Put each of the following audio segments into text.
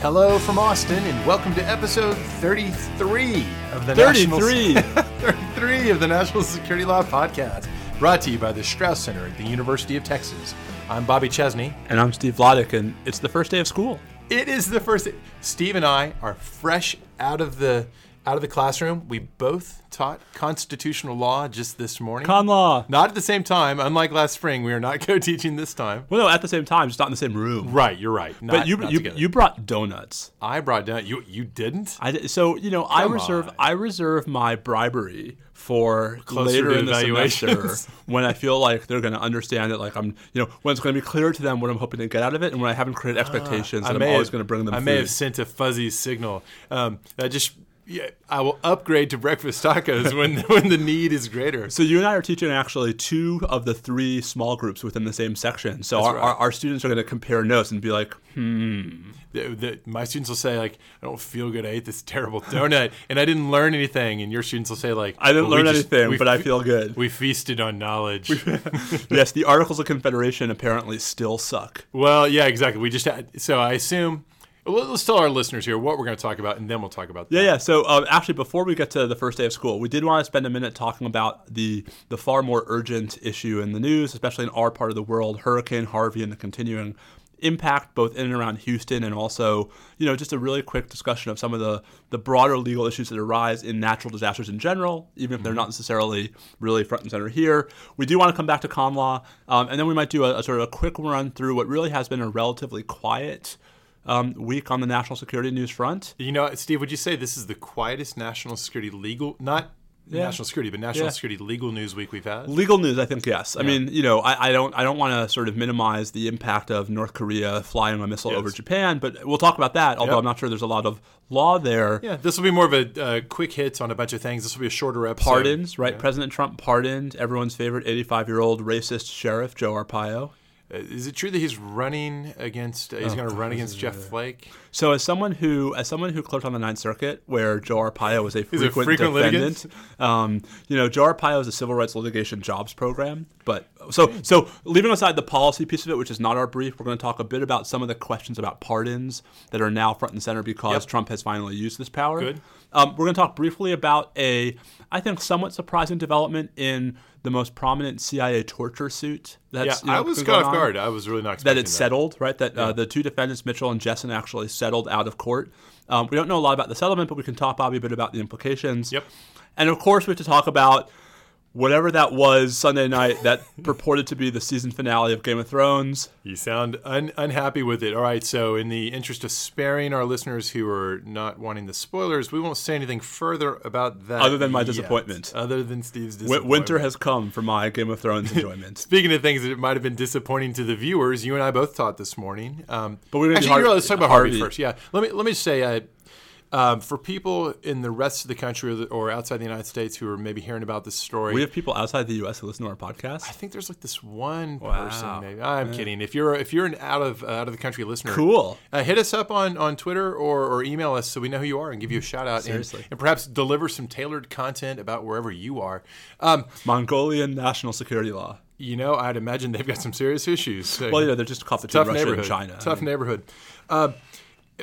Hello from Austin, and welcome to episode 33 of the National 33. 33 of the National Security Law Podcast, brought to you by the Strauss Center at the University of Texas. I'm Bobby Chesney. And I'm Steve Vladeck, and it's the first day of school. It is the first. Steve and I are fresh out of the out of the classroom. We both taught constitutional law just this morning. Con law. not at the same time. Unlike last spring, we are not co-teaching this time. Well, no, at the same time, just not in the same room. Right, you're right. Not- But you you, together. you brought donuts. I brought donuts. You you didn't. I did, so you know I reserve on. I reserve my bribery for Closer later in the semester when I feel like they're going to understand it. Like I'm you know when it's going to be clear to them what I'm hoping to get out of it, and when I haven't created expectations, that I'm always going to bring them. I may have sent a fuzzy signal. Um, I just yeah, I will upgrade to breakfast tacos when when the need is greater. So you and I are teaching actually two of the three small groups within the same section. So our, right. our, our students are going to compare notes and be like, hmm. The- the- my students will say like, "I don't feel good. I ate this terrible donut, and I didn't learn anything." And your students will say like, I didn't "Well, we learn just- anything, but I feel good. We feasted on knowledge. yes, the Articles of Confederation apparently still suck. well, yeah, exactly. We just had. So I assume. Let's tell our listeners here what we're going to talk about, and then we'll talk about. Yeah, that. yeah. So um, actually, before we get to the first day of school, we did want to spend a minute talking about the the far more urgent issue in the news, especially in our part of the world, Hurricane Harvey and the continuing impact both in and around Houston, and also you know just a really quick discussion of some of the the broader legal issues that arise in natural disasters in general, even if they're not necessarily really front and center here. We do want to come back to con law, um, and then we might do a, a sort of a quick run through what really has been a relatively quiet. Um, week on the national security news front. You know, Steve, would you say this is the quietest national security legal, not Yeah. national security, but national Yeah. security legal news week we've had? Legal news, I think yes. I mean, you know, I, I don't, I don't want to sort of minimize the impact of North Korea flying a missile Yes. over Japan, but we'll talk about that. Although Yep. I'm not sure there's a lot of law there. Yeah, this will be more of a uh, quick hit on a bunch of things. This will be a shorter episode. Pardons, right? President Trump pardoned everyone's favorite 85 year old racist sheriff Joe Arpaio. Uh, is it true that he's running against? Uh, he's going to run against Jeff Flake? So as someone who as someone who clerked on the Ninth Circuit, where Joe Arpaio was a a frequent, frequent defendant, um, you know, Joe Arpaio is a civil rights litigation jobs program. But so so leaving aside the policy piece of it, which is not our brief, we're going to talk a bit about some of the questions about pardons that are now front and center because Yep. Trump has finally used this power. Good. Um, we're going to talk briefly about a, I think, somewhat surprising development in the most prominent CIA torture suit. Yeah, you know, I was caught off guard. I was really not expecting that it's settled, right? That uh, the two defendants, Mitchell and Jessen, actually settled out of court. Um, we don't know a lot about the settlement, but we can talk, Bobby, a bit about the implications. Yep. And of course, we have to talk about whatever that was Sunday night that purported to be the season finale of Game of Thrones. You sound un- unhappy with it. All right, so in the interest of sparing our listeners who are not wanting the spoilers, we won't say anything further about that. Other than my yet. disappointment. Other than Steve's disappointment. winter has come for my Game of Thrones enjoyment. Speaking of things that might have been disappointing to the viewers, you and I both taught this morning. Um, But we're actually, Har- you know, let's talk about Harvey. Harvey. first. Yeah, let me let me just say, uh, um, for people in the rest of the country or, the, or outside the United States who are maybe hearing about this story, we have people outside the U.S. who listen to our podcast. I think there's like this one Wow. person. Maybe I'm kidding. If you're if you're an out of uh, out of the country listener, Cool. Uh, hit us up on, on Twitter or, or email us so we know who you are and give you a shout out and, Seriously. and perhaps deliver some tailored content about wherever you are. Um, Mongolian national security law. you know, I'd imagine they've got some serious issues. Well, you know, they're just caught between tough Russia and China. Tough I mean, neighborhood. Uh,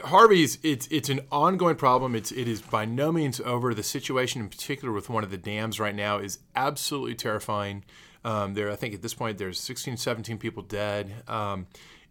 Harvey's it's it's an ongoing problem. It's it is by no means over. The situation in particular with one of the dams right now is absolutely terrifying. Um, there, I think at this point there's 16, 17 people dead. Um,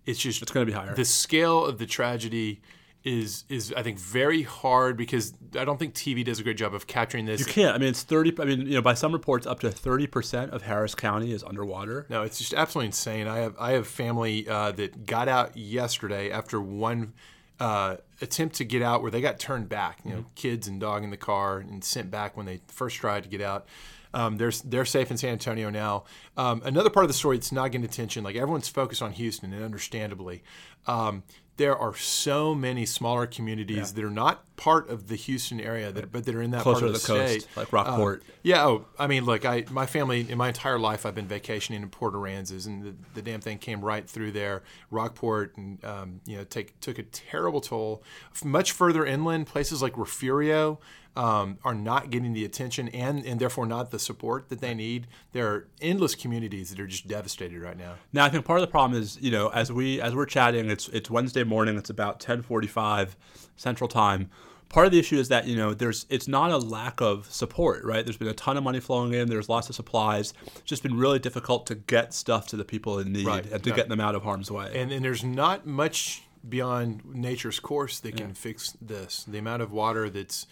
it's just It's going to be higher. the scale of the tragedy is is I think very hard because I don't think TV does a great job of capturing this. You can't. I mean, it's thirty. I mean, you know, by some reports, up to thirty percent of Harris County is underwater. No, it's just absolutely insane. I have I have family uh, that got out yesterday after one uh, attempt to get out where they got turned back. You know, kids and dog in the car and sent back when they first tried to get out. Um, they're they're safe in San Antonio now. Um, another part of the story that's not getting attention, like everyone's focused on Houston, and understandably, um, there are so many smaller communities that are not part of the Houston area, that, but that are in that Closer part of the the, coast, state, like Rockport. Uh, yeah. Oh, I mean, look, I my family in my entire life, I've been vacationing in Port Aransas, and the, the damn thing came right through there, Rockport, and um, you know, take took a terrible toll. Much further inland, places like Refugio. Um, are not getting the attention and, and therefore not the support that they need. There are endless communities that are just devastated right now. Now, I think part of the problem is, you know, as we as we're chatting, it's it's Wednesday morning. It's about 10:45 Central Time. Part of the issue is that you know there's it's not a lack of support, right? There's been a ton of money flowing in. There's lots of supplies. It's just been really difficult to get stuff to the people in need Right. and to Right. get them out of harm's way. And, and there's not much beyond nature's course that can fix this. The amount of water that's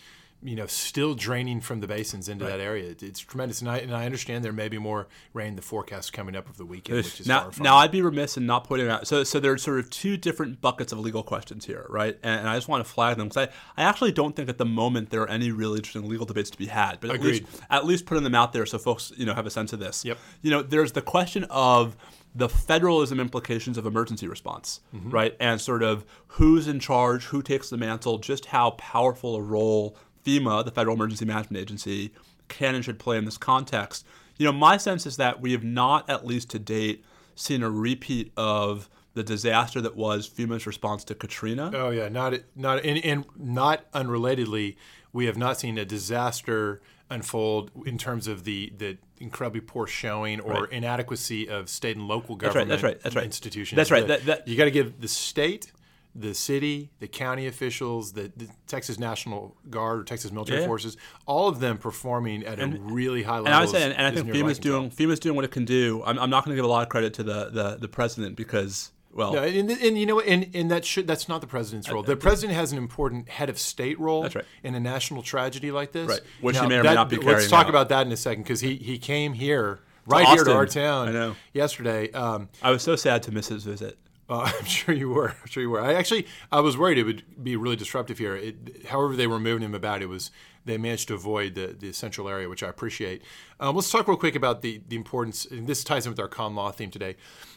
you know still draining from the basins into that area, it's tremendous. And I, and I understand there may be more rain. The forecast coming up of the weekend, which is now, now I'd be remiss in not pointing out. So, so there's sort of two different buckets of legal questions here, right? And, and I just want to flag them because I, I actually don't think at the moment there are any really interesting legal debates to be had. But at Agreed. least, at least putting them out there so folks, you know, have a sense of this. Yep. You know, there's the question of the federalism implications of emergency response, Mm-hmm. right? And sort of who's in charge, who takes the mantle, just how powerful a role FEMA, the Federal Emergency Management Agency, can and should play in this context. You know, my sense is that we have not, at least to date, seen a repeat of the disaster that was FEMA's response to Katrina. Oh yeah, not not and, and not unrelatedly, we have not seen a disaster unfold in terms of the the incredibly poor showing or Right. inadequacy of state and local right, government that's right, that's right. institutions. That's right, that- that- you got to give the state, the city, the county officials, the, the Texas National Guard or Texas military Yeah. forces, all of them performing at a really high level. And I say, and, and I think FEMA's doing FEMA's doing what it can do. I'm, I'm not going to give a lot of credit to the, the, the president because, well, No, and, and you know what? And, and that should that's not the president's role. The president has an important head of state role That's right. in a national tragedy like this. Right. Which he may or may not be Let's talk out. about that in a second because he, he came here right here to our town yesterday. Um, I was so sad to miss his visit. Uh, I'm sure you were. I'm sure you were. I actually I was worried it would be really disruptive here. It, however, they were moving him about. It was they managed to avoid the, the central area, which I appreciate. Um, let's talk real quick about the the importance. And this ties in with our con law theme today.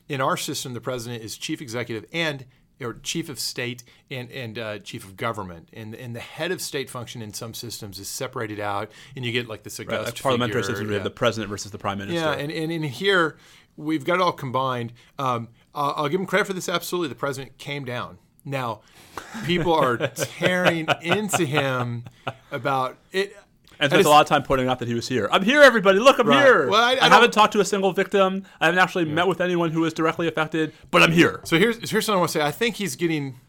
In our system, the president is chief executive and or chief of state and and uh, chief of government, and and the head of state function in some systems is separated out, and you get like this august Like parliamentary system, we have yeah. the president versus the prime minister. Yeah, and, and in here, we've got it all combined. Um, I'll, I'll give him credit for this. Absolutely, the president came down. Now, people are tearing into him about it. And I spent a lot of time pointing out that he was here. I'm here, everybody. Look, I'm Right. here. Well, I- I don't- haven't talked to a single victim. I haven't actually met with anyone who was directly affected, but I'm here. So here's here's something I want to say. I think he's getting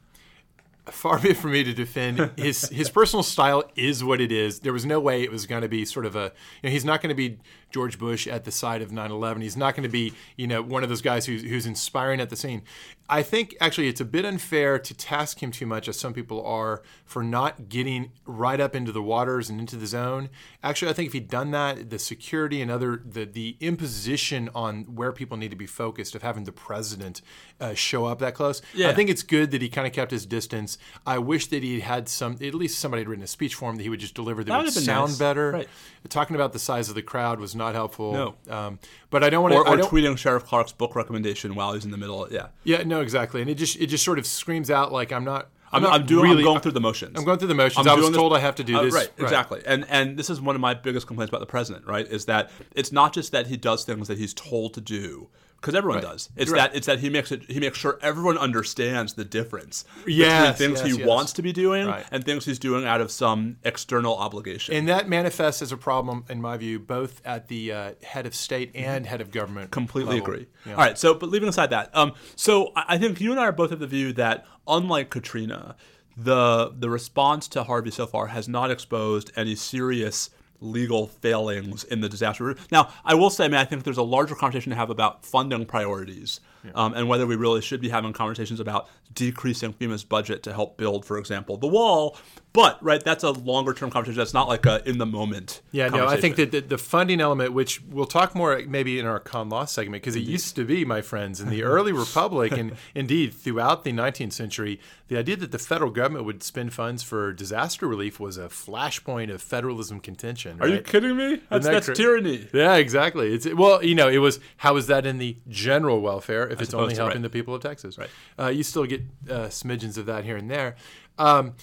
far be it for me to defend his his personal style is what it is. There was no way it was going to be sort of a you know he's not going to be George Bush at the side of 9/11. He's not going to be you know one of those guys who's who's inspiring at the scene. I think actually it's a bit unfair to task him too much, as some people are, for not getting right up into the waters and into the zone. Actually, I think if he'd done that, the security and other the the imposition on where people need to be focused of having the president uh, show up that close. Yeah. I think it's good that he kind of kept his distance. I wish that he had some, at least somebody had written a speech for him that he would just deliver that, That would sound nice. better. Right. Talking about the size of the crowd was not helpful. No. Um, but I don't want to. Or, or tweeting Sheriff Clarke's book recommendation while he's in the middle. Of, yeah, yeah, no, exactly. And it just it just sort of screams out like I'm not. I'm, not I'm doing. Really, I'm going through the motions. I'm going through the motions. I'm I was doing this- told I have to do Uh, this. right, exactly. And and this is one of my biggest complaints about the president. Right, is that it's not just that he does things that he's told to do. Because everyone does. It's Right. that it's that he makes it he makes sure everyone understands the difference Yes, between things yes, he yes. wants to be doing Right. and things he's doing out of some external obligation. And that manifests as a problem, in my view, both at the uh, head of state and head of government. completely level. agree. Yeah. All right, so but leaving aside that, um, so I I think you and I are both of the view that unlike Katrina, the the response to Harvey so far has not exposed any serious legal failings in the disaster. Now, I will say, I mean, I think there's a larger conversation to have about funding priorities. Um, and whether we really should be having conversations about decreasing FEMA's budget to help build, for example, the wall. But right, that's a longer term conversation. That's not like a in the moment. Yeah, no, I think that the, the funding element, which we'll talk more maybe in our con law segment, because it used to be, my friends, in the early republic, and indeed throughout the 19th century, the idea that the federal government would spend funds for disaster relief was a flashpoint of federalism contention. Are you kidding me? That's, that that's tyranny. Yeah, exactly. It's well, you know, it was how is that in the general welfare if it's only helping right. the people of Texas? Right. Uh, you still get uh, smidgens of that here and there.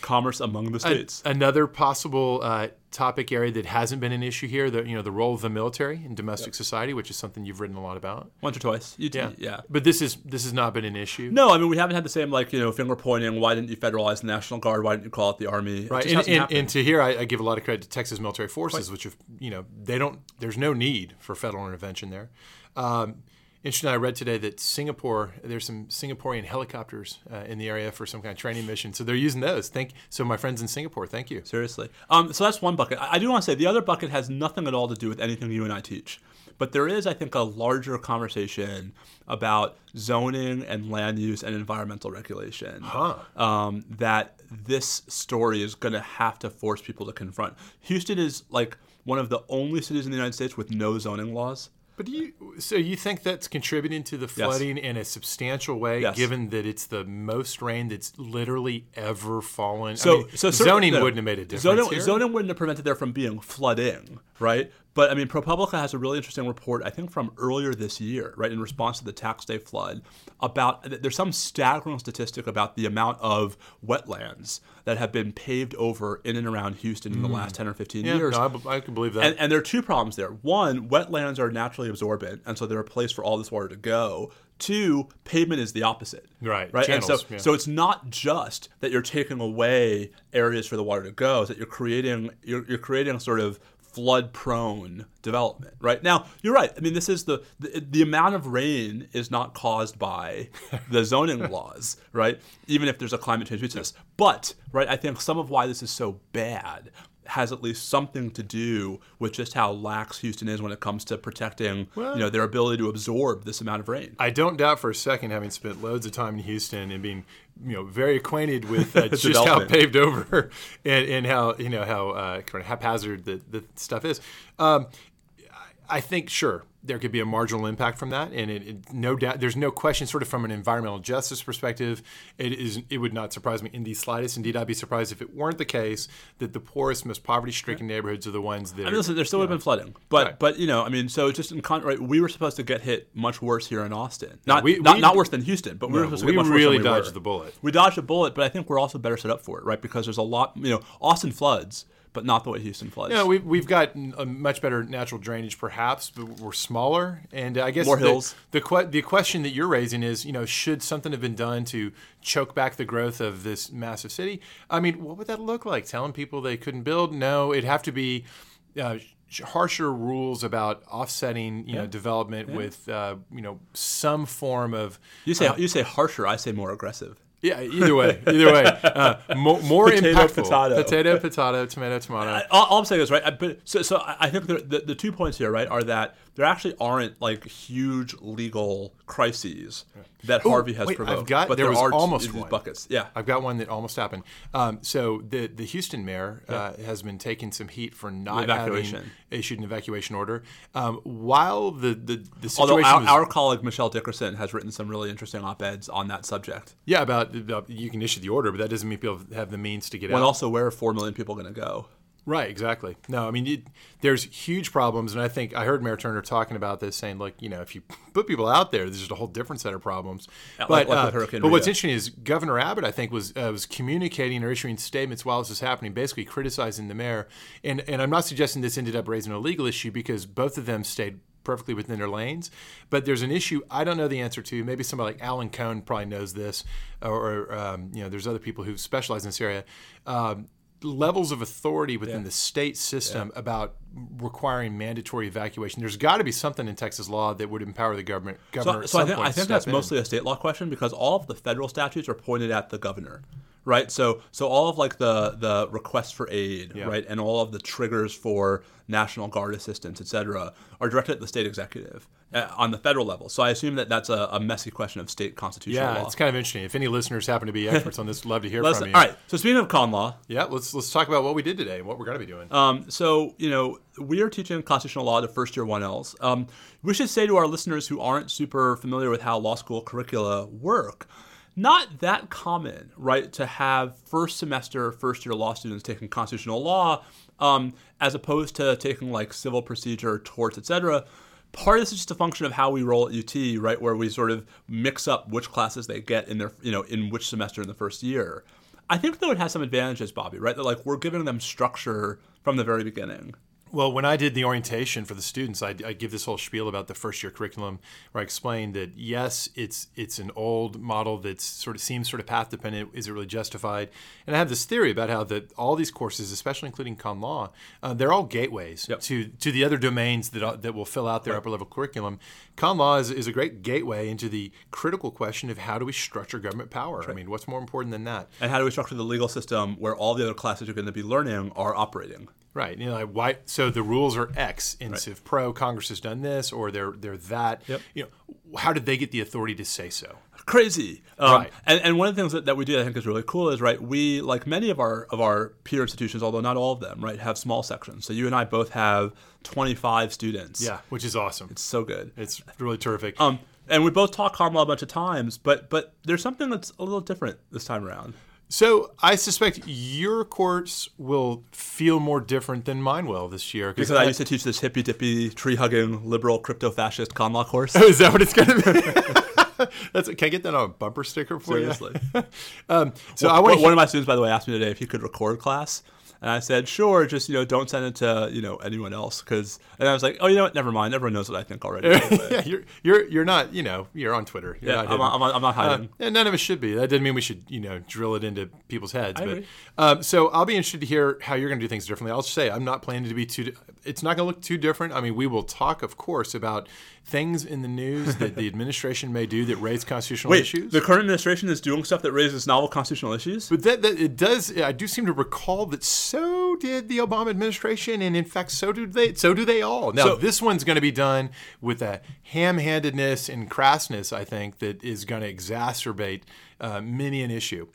Commerce among the states. Another possible uh, topic area that hasn't been an issue here, the you know the role of the military in domestic society, which is something you've written a lot about. Once or twice. You yeah. yeah. But this is this has not been an issue. No, I mean we haven't had the same like you know finger pointing. Why didn't you federalize the National Guard? Why didn't you call it the Army? Right. And, and, and, to here, I, I, give a lot of credit to Texas military forces, Quite. which have you know they don't. There's no need for federal intervention there. Um, Interesting. I read today that Singapore, there's some Singaporean helicopters uh, in the area for some kind of training mission, so they're using those. Thank so, my friends in Singapore. Thank you. Seriously. Um, so that's one bucket. I, I do want to say the other bucket has nothing at all to do with anything you and I teach, but there is, I think, a larger conversation about zoning and land use and environmental regulation huh. um, that this story is going to have to force people to confront. Houston is like one of the only cities in the United States with no zoning laws. But you, so you think that's contributing to the flooding yes. in a substantial way, yes. given that it's the most rain that's literally ever fallen. So, I mean, so zoning no, wouldn't have made a difference. Zoning, here. zoning wouldn't have prevented there from being flooding, right? But I mean, ProPublica has a really interesting report, I think from earlier this year, right, in response to the tax day flood, about there's some staggering statistic about the amount of wetlands that have been paved over in and around Houston in the mm. last 10 or 15 yeah, years. No, I, I, can believe that. And, and there are two problems there. One, wetlands are naturally absorbent, and so they're a place for all this water to go. Two, pavement is the opposite. Right. Right. Channels, and so, yeah. so it's not just that you're taking away areas for the water to go; it's that you're creating you're, you're creating sort of flood prone development right? Now you're right. I mean this is the, the, the amount of rain is not caused by the zoning laws right? Even if there's a climate change business. But right i think some of why this is so bad has at least something to do with just how lax Houston is when it comes to protecting well, you know their ability to absorb this amount of rain. I don't doubt for a second, having spent loads of time in Houston and being you know very acquainted with uh, just how paved over and, and how you know how uh, kind of haphazard the, the stuff is. Um, I think sure there could be a marginal impact from that, and it, it, no doubt there's no question. Sort of from an environmental justice perspective, it is it would not surprise me in the slightest. Indeed, I'd be surprised if it weren't the case that the poorest, most poverty-stricken neighborhoods are the ones that. I mean, listen, there still would have been flooding, but right. but you know, I mean, so just in con- right, we were supposed to get hit much worse here in Austin. Not we, not, we, not worse than Houston, but we were supposed to get much really worse dodged we the bullet. We dodged a bullet, but I think we're also better set up for it, right? Because there's a lot, you know, Austin floods but not the way Houston floods. Yeah, we've, we've got a much better natural drainage, perhaps, but we're smaller. And I guess more hills. The, the, the question that you're raising is, you know, should something have been done to choke back the growth of this massive city? I mean, what would that look like? Telling people they couldn't build? No, it'd have to be. Uh, harsher rules about offsetting, you yeah. know, development yeah. with, uh, you know, some form of. You say uh, you say harsher. I say more aggressive. Yeah, either way, either way, uh, more, more potato, impactful. Potato, potato, potato, tomato, tomato. I, all, I'm saying is right. I, but so, so I think the, the, two points here, right, are that there actually aren't like huge legal crises that Ooh, Harvey has wait, provoked. I've got, but there, there was are almost these one. buckets. Yeah, I've got one that almost happened. Um, so the the Houston mayor yeah. uh, has been taking some heat for not having issued an evacuation order. Um, while the the, the situation although our, was, our, colleague Michelle Dickerson has written some really interesting op eds on that subject. Yeah, about, about, you can issue the order, but that doesn't mean people have the means to get well, out. And also, where are four million people going to go? Right, exactly. No, I mean, it, there's huge problems, and I think I heard Mayor Turner talking about this, saying, like, you know, if you put people out there, there's just a whole different set of problems. Like, but like uh, but what's interesting is Governor Abbott, I think, was uh, was communicating or issuing statements while this was happening, basically criticizing the mayor. And and I'm not suggesting this ended up raising a legal issue because both of them stayed perfectly within their lanes. But there's an issue I don't know the answer to. Maybe somebody like Alan Cohn probably knows this, or, or um, you know, there's other people who specialize in this area. Um, levels of authority within yeah. the state system yeah. about requiring mandatory evacuation. There's got to be something in Texas law that would empower the government. Governor so, so I think, I think that's in. mostly a state law question because all of the federal statutes are pointed at the governor right? So so all of like the the requests for aid, yeah. right, and all of the triggers for National Guard assistance, et cetera, are directed at the state executive uh, on the federal level. So I assume that that's a, a messy question of state constitutional yeah, law. it's kind of interesting. If any listeners happen to be experts on this, love to hear from you. All right. So speaking of con law, yeah, let's let's talk about what we did today and what we're going to be doing. Um, so you know we are teaching constitutional law to first year 1Ls. Um, we should say to our listeners who aren't super familiar with how law school curricula work not that common, right, to have first semester, first year law students taking constitutional law um, as opposed to taking like civil procedure, torts, etc. Part of this is just a function of how we roll at UT, right, where we sort of mix up which classes they get in their, you know, in which semester in the first year. I think though it has some advantages, Bobby. Right? That like we're giving them structure from the very beginning. Well, when I did the orientation for the students, I, I, give this whole spiel about the first year curriculum, where I explained that yes, it's it's an old model that sort of seems sort of path dependent. Is it really justified? And I have this theory about how that all these courses, especially including con law, uh, they're all gateways yep. to to the other domains that uh, that will fill out their right. upper level curriculum. Con law is, is a great gateway into the critical question of how do we structure government power? Right. I mean, what's more important than that? And how do we structure the legal system where all the other classes you're going to be learning are operating? Right. You know, like why? So the rules are X in right. Civ Pro. Congress has done this, or they're they're that. Yep. You know, how did they get the authority to say so? Crazy. Um, right. And, and one of the things that, that we do, that I think, is really cool is right. We like many of our of our peer institutions, although not all of them, right, have small sections. So you and I both have 25 students. Yeah, which is awesome. It's so good. It's really terrific. Um, and we both talk Law a bunch of times, but but there's something that's a little different this time around. So I suspect your course will feel more different than mine will this year. Because I, I, used to teach this hippy dippy, tree hugging, liberal, crypto fascist con law course. Oh, is that what it's going to be? That's, can I get that on a bumper sticker for Seriously. you? um, so well, I want one of my students, by the way, asked me today if he could record class. And I said, sure, just, you know, don't send it to, you know, anyone else. Cause, and I was like, oh, you know what? Never mind. Everyone knows what I think already. yeah, you're, you're, you're not, you know, you're on Twitter. You're yeah, not I'm, not, I'm, not, I'm, not, hiding. Uh, none of us should be. That doesn't mean we should, you know, drill it into people's heads. I but, agree. Um, so I'll be interested to hear how you're going to do things differently. I'll just say, I'm not planning to be too, it's not going to look too different. I mean, we will talk, of course, about things in the news that the administration may do that raise constitutional Wait, issues. The current administration is doing stuff that raises novel constitutional issues? But that, that it does, I do seem to recall that so did the Obama administration, and in fact, so do they. So do they all. Now, So- this one's going to be done with a ham-handedness and crassness, I think, that is going to exacerbate uh, many an issue.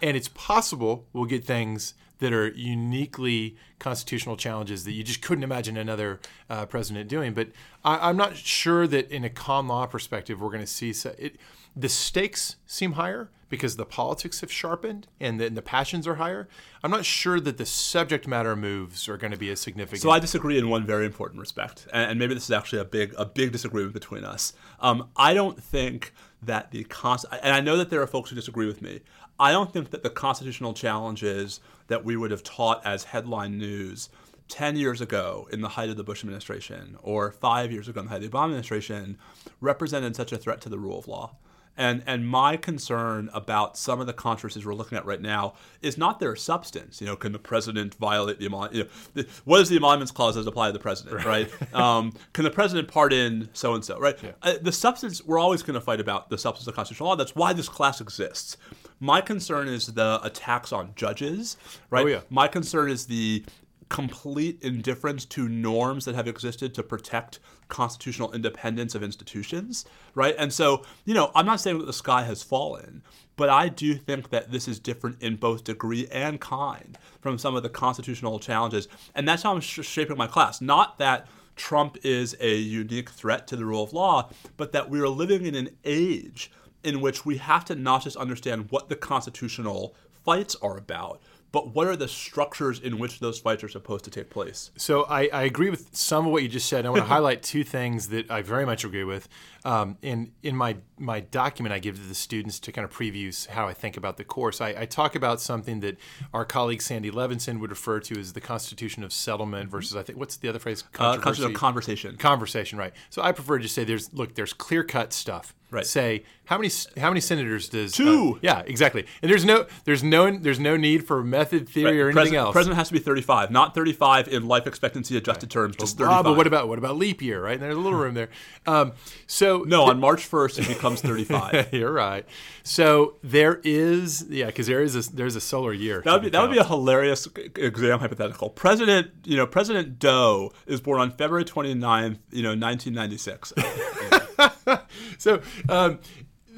And it's possible we'll get things that are uniquely constitutional challenges that you just couldn't imagine another uh, president doing. But I, I'm not sure that, in a con law perspective, we're going to see so it. The stakes seem higher because the politics have sharpened and the, and the passions are higher. I'm not sure that the subject matter moves are going to be as significant. So I disagree in one very important respect, and, maybe this is actually a big a big disagreement between us. Um, I don't think that the cons- and I know that there are folks who disagree with me. I don't think that the constitutional challenges that we would have taught as headline news 10 years ago in the height of the Bush administration or five years ago in the height of the Obama administration represented such a threat to the rule of law. And, and my concern about some of the controversies we're looking at right now is not their substance. You know, can the president violate the amendment? You know, the, what does the amendments clause as apply to the president, right? right? um, can the president pardon so and so, right? Yeah. Uh, the substance, we're always going to fight about the substance of constitutional law. That's why this class exists. My concern is the attacks on judges, right? Oh, yeah. My concern is the complete indifference to norms that have existed to protect constitutional independence of institutions, right? And so, you know, I'm not saying that the sky has fallen, but I do think that this is different in both degree and kind from some of the constitutional challenges. And that's how I'm sh- shaping my class. Not that Trump is a unique threat to the rule of law, but that we are living in an age in which we have to not just understand what the constitutional fights are about, but what are the structures in which those fights are supposed to take place? So I, I agree with some of what you just said. I want to highlight two things that I very much agree with. Um, in in my my document, I give to the students to kind of preview how I think about the course. I, I talk about something that our colleague Sandy Levinson would refer to as the Constitution of Settlement versus I think what's the other phrase? Uh, Constitution of Conversation. Conversation, right? So I prefer to just say there's look there's clear cut stuff. Right. Say how many how many senators does Two. Uh, yeah, exactly. And there's no there's no there's no need for method theory or anything president, else. President has to be 35, not 35 in life expectancy adjusted terms, just 35. Ah, but what about what about leap year? Right, and there's a little room there. Um, so no, on March 1st it becomes 35. You're right. So there is, yeah, because there is a, there's a solar year. That would be that would be a hilarious exam hypothetical. President, you know, President Doe is born on February 29th, you know, 1996. so um,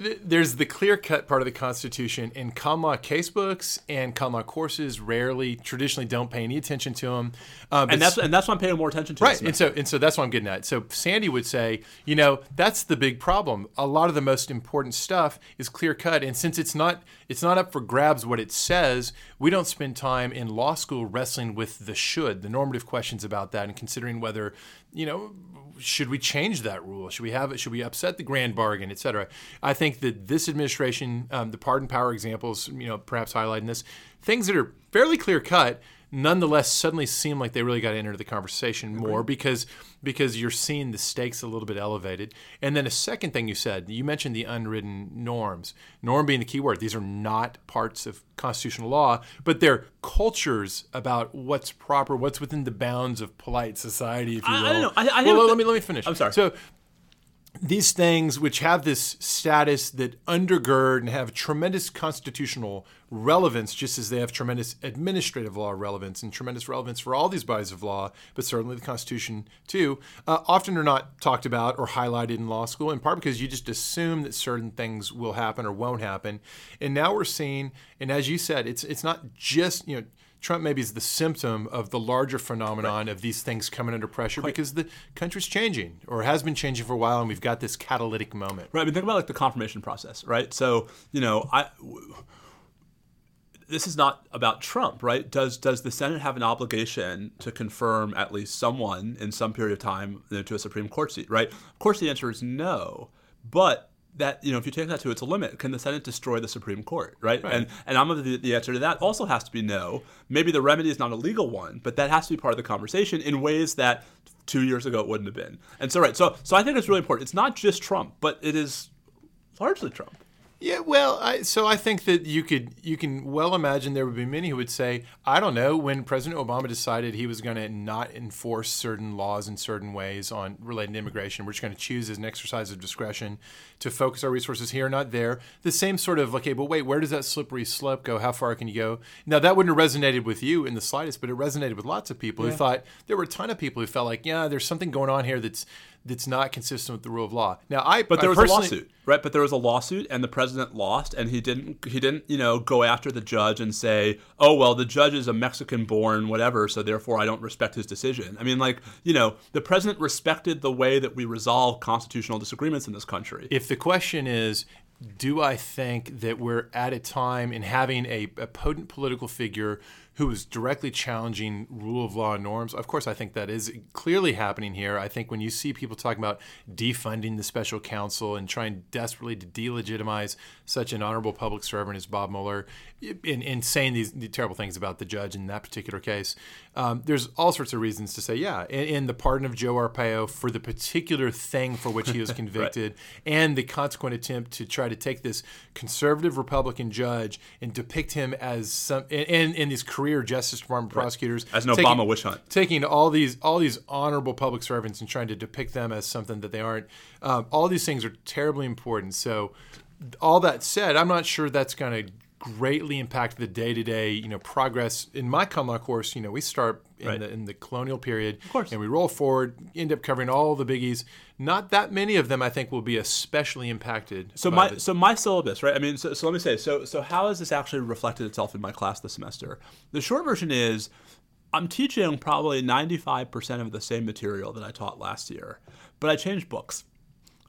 there's the clear cut part of the Constitution, and con law casebooks and con law courses rarely, traditionally, don't pay any attention to them. Um, and that's and that's what I'm paying more attention to. It. Right, and so and so that's what I'm getting at. So Sandy would say, you know, that's the big problem. A lot of the most important stuff is clear cut, and since it's not it's not up for grabs what it says, we don't spend time in law school wrestling with the should, the normative questions about that, and considering whether you know, should we change that rule? Should we have it? Should we upset the grand bargain, et cetera? I think that this administration, um, the pardon power examples, you know, perhaps highlighting this, things that are fairly clear cut, nonetheless suddenly seem like they really got to enter the conversation more because because you're seeing the stakes a little bit elevated. And then a second thing you said, you mentioned the unwritten norms. Norm being the key word. These are not parts of constitutional law, but they're cultures about what's proper, what's within the bounds of polite society, if you will. I, I don't know. I, I well, let me let me finish. I'm sorry. So these things which have this status that undergird and have tremendous constitutional relevance, just as they have tremendous administrative law relevance and tremendous relevance for all these bodies of law, but certainly the Constitution too, uh, often are not talked about or highlighted in law school, in part because you just assume that certain things will happen or won't happen. And now we're seeing, and as you said, it's it's not just you know Trump maybe is the symptom of the larger phenomenon right. of these things coming under pressure Quite. because the country's changing or has been changing for a while, and we've got this catalytic moment. Right. I mean, think about like the confirmation process, right? So you know, I. W- this is not about Trump, right? Does does the Senate have an obligation to confirm at least someone in some period of time you know, to a Supreme Court seat, right? Of course, the answer is no. But that you know if you take that to its limit can the senate destroy the supreme court right, right. and and i'm of the, the answer to that also has to be no. Maybe the remedy is not a legal one but that has to be part of the conversation in ways that two years ago it wouldn't have been. And so right so so i think it's really important. It's not just trump but it is largely trump yeah, well, I, so I think that you could you can well imagine there would be many who would say, I don't know, when President Obama decided he was going to not enforce certain laws in certain ways on related to immigration, we're just going to choose as an exercise of discretion to focus our resources here, not there. The same sort of okay, but wait, where does that slippery slope go? How far can you go? Now that wouldn't have resonated with you in the slightest, but it resonated with lots of people yeah. who thought there were a ton of people who felt like, yeah, there's something going on here that's that's not consistent with the rule of law. Now, I but there I was a lawsuit, right? But there was a lawsuit, and the president lost, and he didn't he didn't you know go after the judge and say, oh well, the judge is a Mexican-born whatever, so therefore I don't respect his decision. I mean, like you know, the president respected the way that we resolve constitutional disagreements in this country. If the question is, do I think that we're at a time in having a, a potent political figure who is directly challenging rule of law norms. Of course, I think that is clearly happening here. I think when you see people talking about defunding the special counsel and trying desperately to delegitimize such an honorable public servant as Bob Mueller, in, in saying these, these, terrible things about the judge in that particular case, um, there's all sorts of reasons to say, yeah, in, in, the pardon of Joe Arpaio for the particular thing for which he was convicted, right. and the consequent attempt to try to take this conservative Republican judge and depict him as some, in, in these career Justice Department right. prosecutors as an taking, Obama witch hunt, taking all these all these honorable public servants and trying to depict them as something that they aren't. Um, all these things are terribly important. So, all that said, I'm not sure that's going to greatly impact the day-to-day you know progress in my con law course you know we start in, right. the, in the colonial period. And we roll forward end up covering all the biggies. Not that many of them i think will be especially impacted so my the, so my syllabus right? I mean so, so let me say so so how has this actually reflected itself in my class this semester? The short version is i'm teaching probably 95% of the same material that i taught last year but i changed books.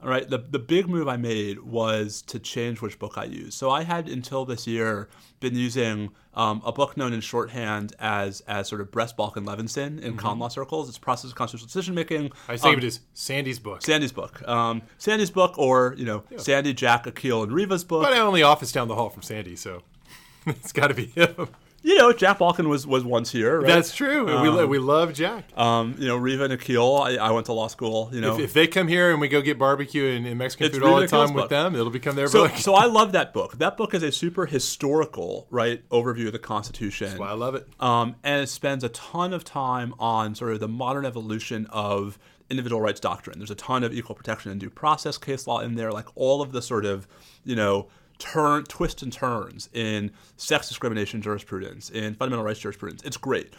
All right, the, the big move I made was to change which book I use. So I had until this year been using um, a book known in shorthand as as sort of Brest Balkin Levinson in mm-hmm. con law circles. It's process of constitutional decision making. I think um, it is Sandy's book. Sandy's book. Um, Sandy's book, or you know, yeah. Sandy, Jack, Akhil, and Reva's book. But I only office down the hall from Sandy, so it's got to be him you know, Jack Balkin was was once here. Right? That's true. Um, we, we love Jack. Um, you know, Reva and Akhil. I, I, went to law school. You know, if, if, they come here and we go get barbecue and, and Mexican food all the time with them, it'll become their so, book. so I love that book. That book is a super historical, right, overview of the Constitution. That's why I love it. Um, and it spends a ton of time on sort of the modern evolution of individual rights doctrine. There's a ton of equal protection and due process case law in there, like all of the sort of you know turn twists and turns in sex discrimination jurisprudence, in fundamental rights jurisprudence. It's great.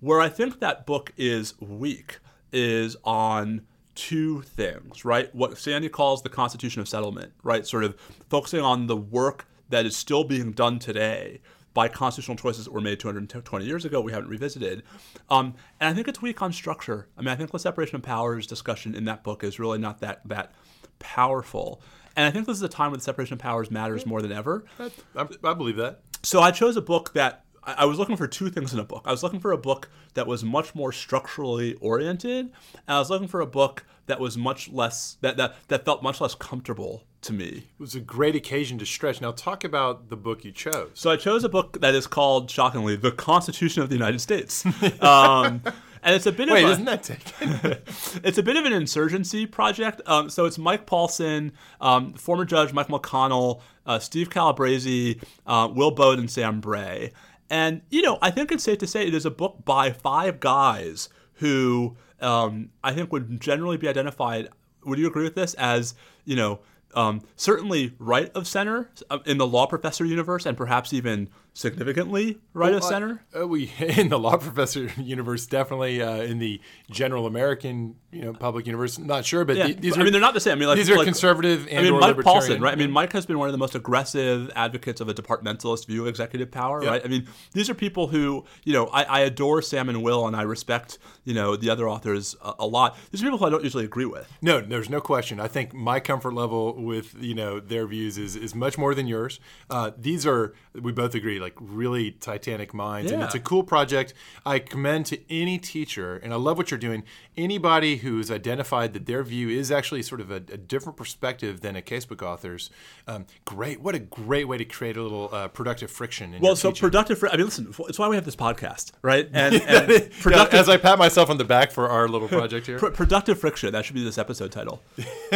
Where I think that book is weak is on two things, right? What Sandy calls the Constitution of Settlement, right? Sort of focusing on the work that is still being done today by constitutional choices that were made 220 years ago we haven't revisited. Um, and I think it's weak on structure. I mean, I think the separation of powers discussion in that book is really not that that powerful. And I think this is a time when the separation of powers matters more than ever. I, I, I believe that. So I chose a book that I, I was looking for two things in a book. I was looking for a book that was much more structurally oriented, and I was looking for a book that was much less that that, that felt much less comfortable to me. It was a great occasion to stretch. Now, talk about the book you chose. So I chose a book that is called, shockingly, "The Constitution of the United States." Um, and it's a bit Wait, of a, isn't that taken? it's a bit of an insurgency project. Um, so it's Mike Paulsen, um, former judge Michael McConnell, uh, Steve Calabresi, uh, Will Baude, and Sam Bray. And you know, I think it's safe to say it is a book by five guys who um, I think would generally be identified. Would you agree with this as you know? Um, certainly right of center uh, in the law professor universe, and perhaps even significantly right of Well, center. Uh, we in the law professor universe, definitely uh, in the general American, you know, public universe. Not sure, but Yeah, th- these I are mean they're not the same. I mean, like, these are like- conservative and I mean, Mike Paulsen, right? I mean, Mike has been one of the most aggressive advocates of a departmentalist view of executive power, right? I mean, these are people who, you know, I, I adore Sam and Will, and I respect, you know, the other authors a, a lot. These are people who I don't usually agree with. No, there's no question. I think my comfort level with you know their views is, is much more than yours. Uh, these are we both agree like really titanic minds, and it's a cool project. I commend to any teacher, and I love what you're doing. Anybody who's identified that their view is actually sort of a, a different perspective than a casebook author's, um, great. What a great way to create a little uh, productive friction. In Well, so teaching. productive. fr- I mean, listen, it's why we have this podcast, right? And, and Yeah, as I pat myself on the back for our little project here, pr- productive friction. That should be this episode title.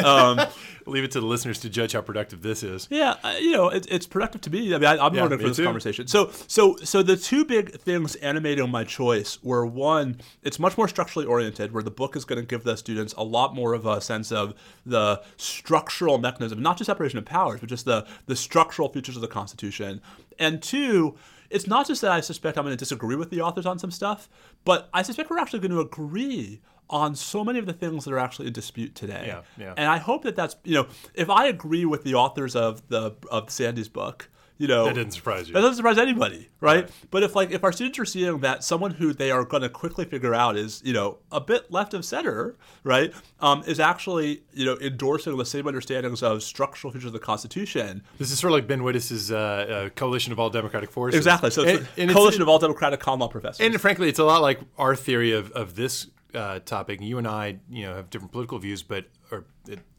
leave it to the listeners to judge how productive this is. Yeah, uh, you know, it's, it's productive to me. I mean, I, I'm Yeah, learning from this too. conversation. So, so, so the two big things animating my choice were one, it's much more structurally oriented, where the book is going to give the students a lot more of a sense of the structural mechanism, not just separation of powers, but just the the structural features of the Constitution. And two, it's not just that I suspect I'm going to disagree with the authors on some stuff, but I suspect we're actually going to agree on so many of the things that are actually in dispute today. Yeah, yeah. And I hope that that's you know if I agree with the authors of the of Sandy's book, you know That didn't surprise you. that doesn't surprise anybody, right? But if like if our students are seeing that someone who they are going to quickly figure out is you know a bit left of center, right, um, is actually you know endorsing the same understandings of structural features of the Constitution. This is sort of like Ben Wittes' uh, uh, coalition of all democratic forces. Exactly. So it's And- a and coalition of all Democratic con law professors. And frankly, it's a lot like our theory of, of this uh, topic. You and I, you know, have different political views, but are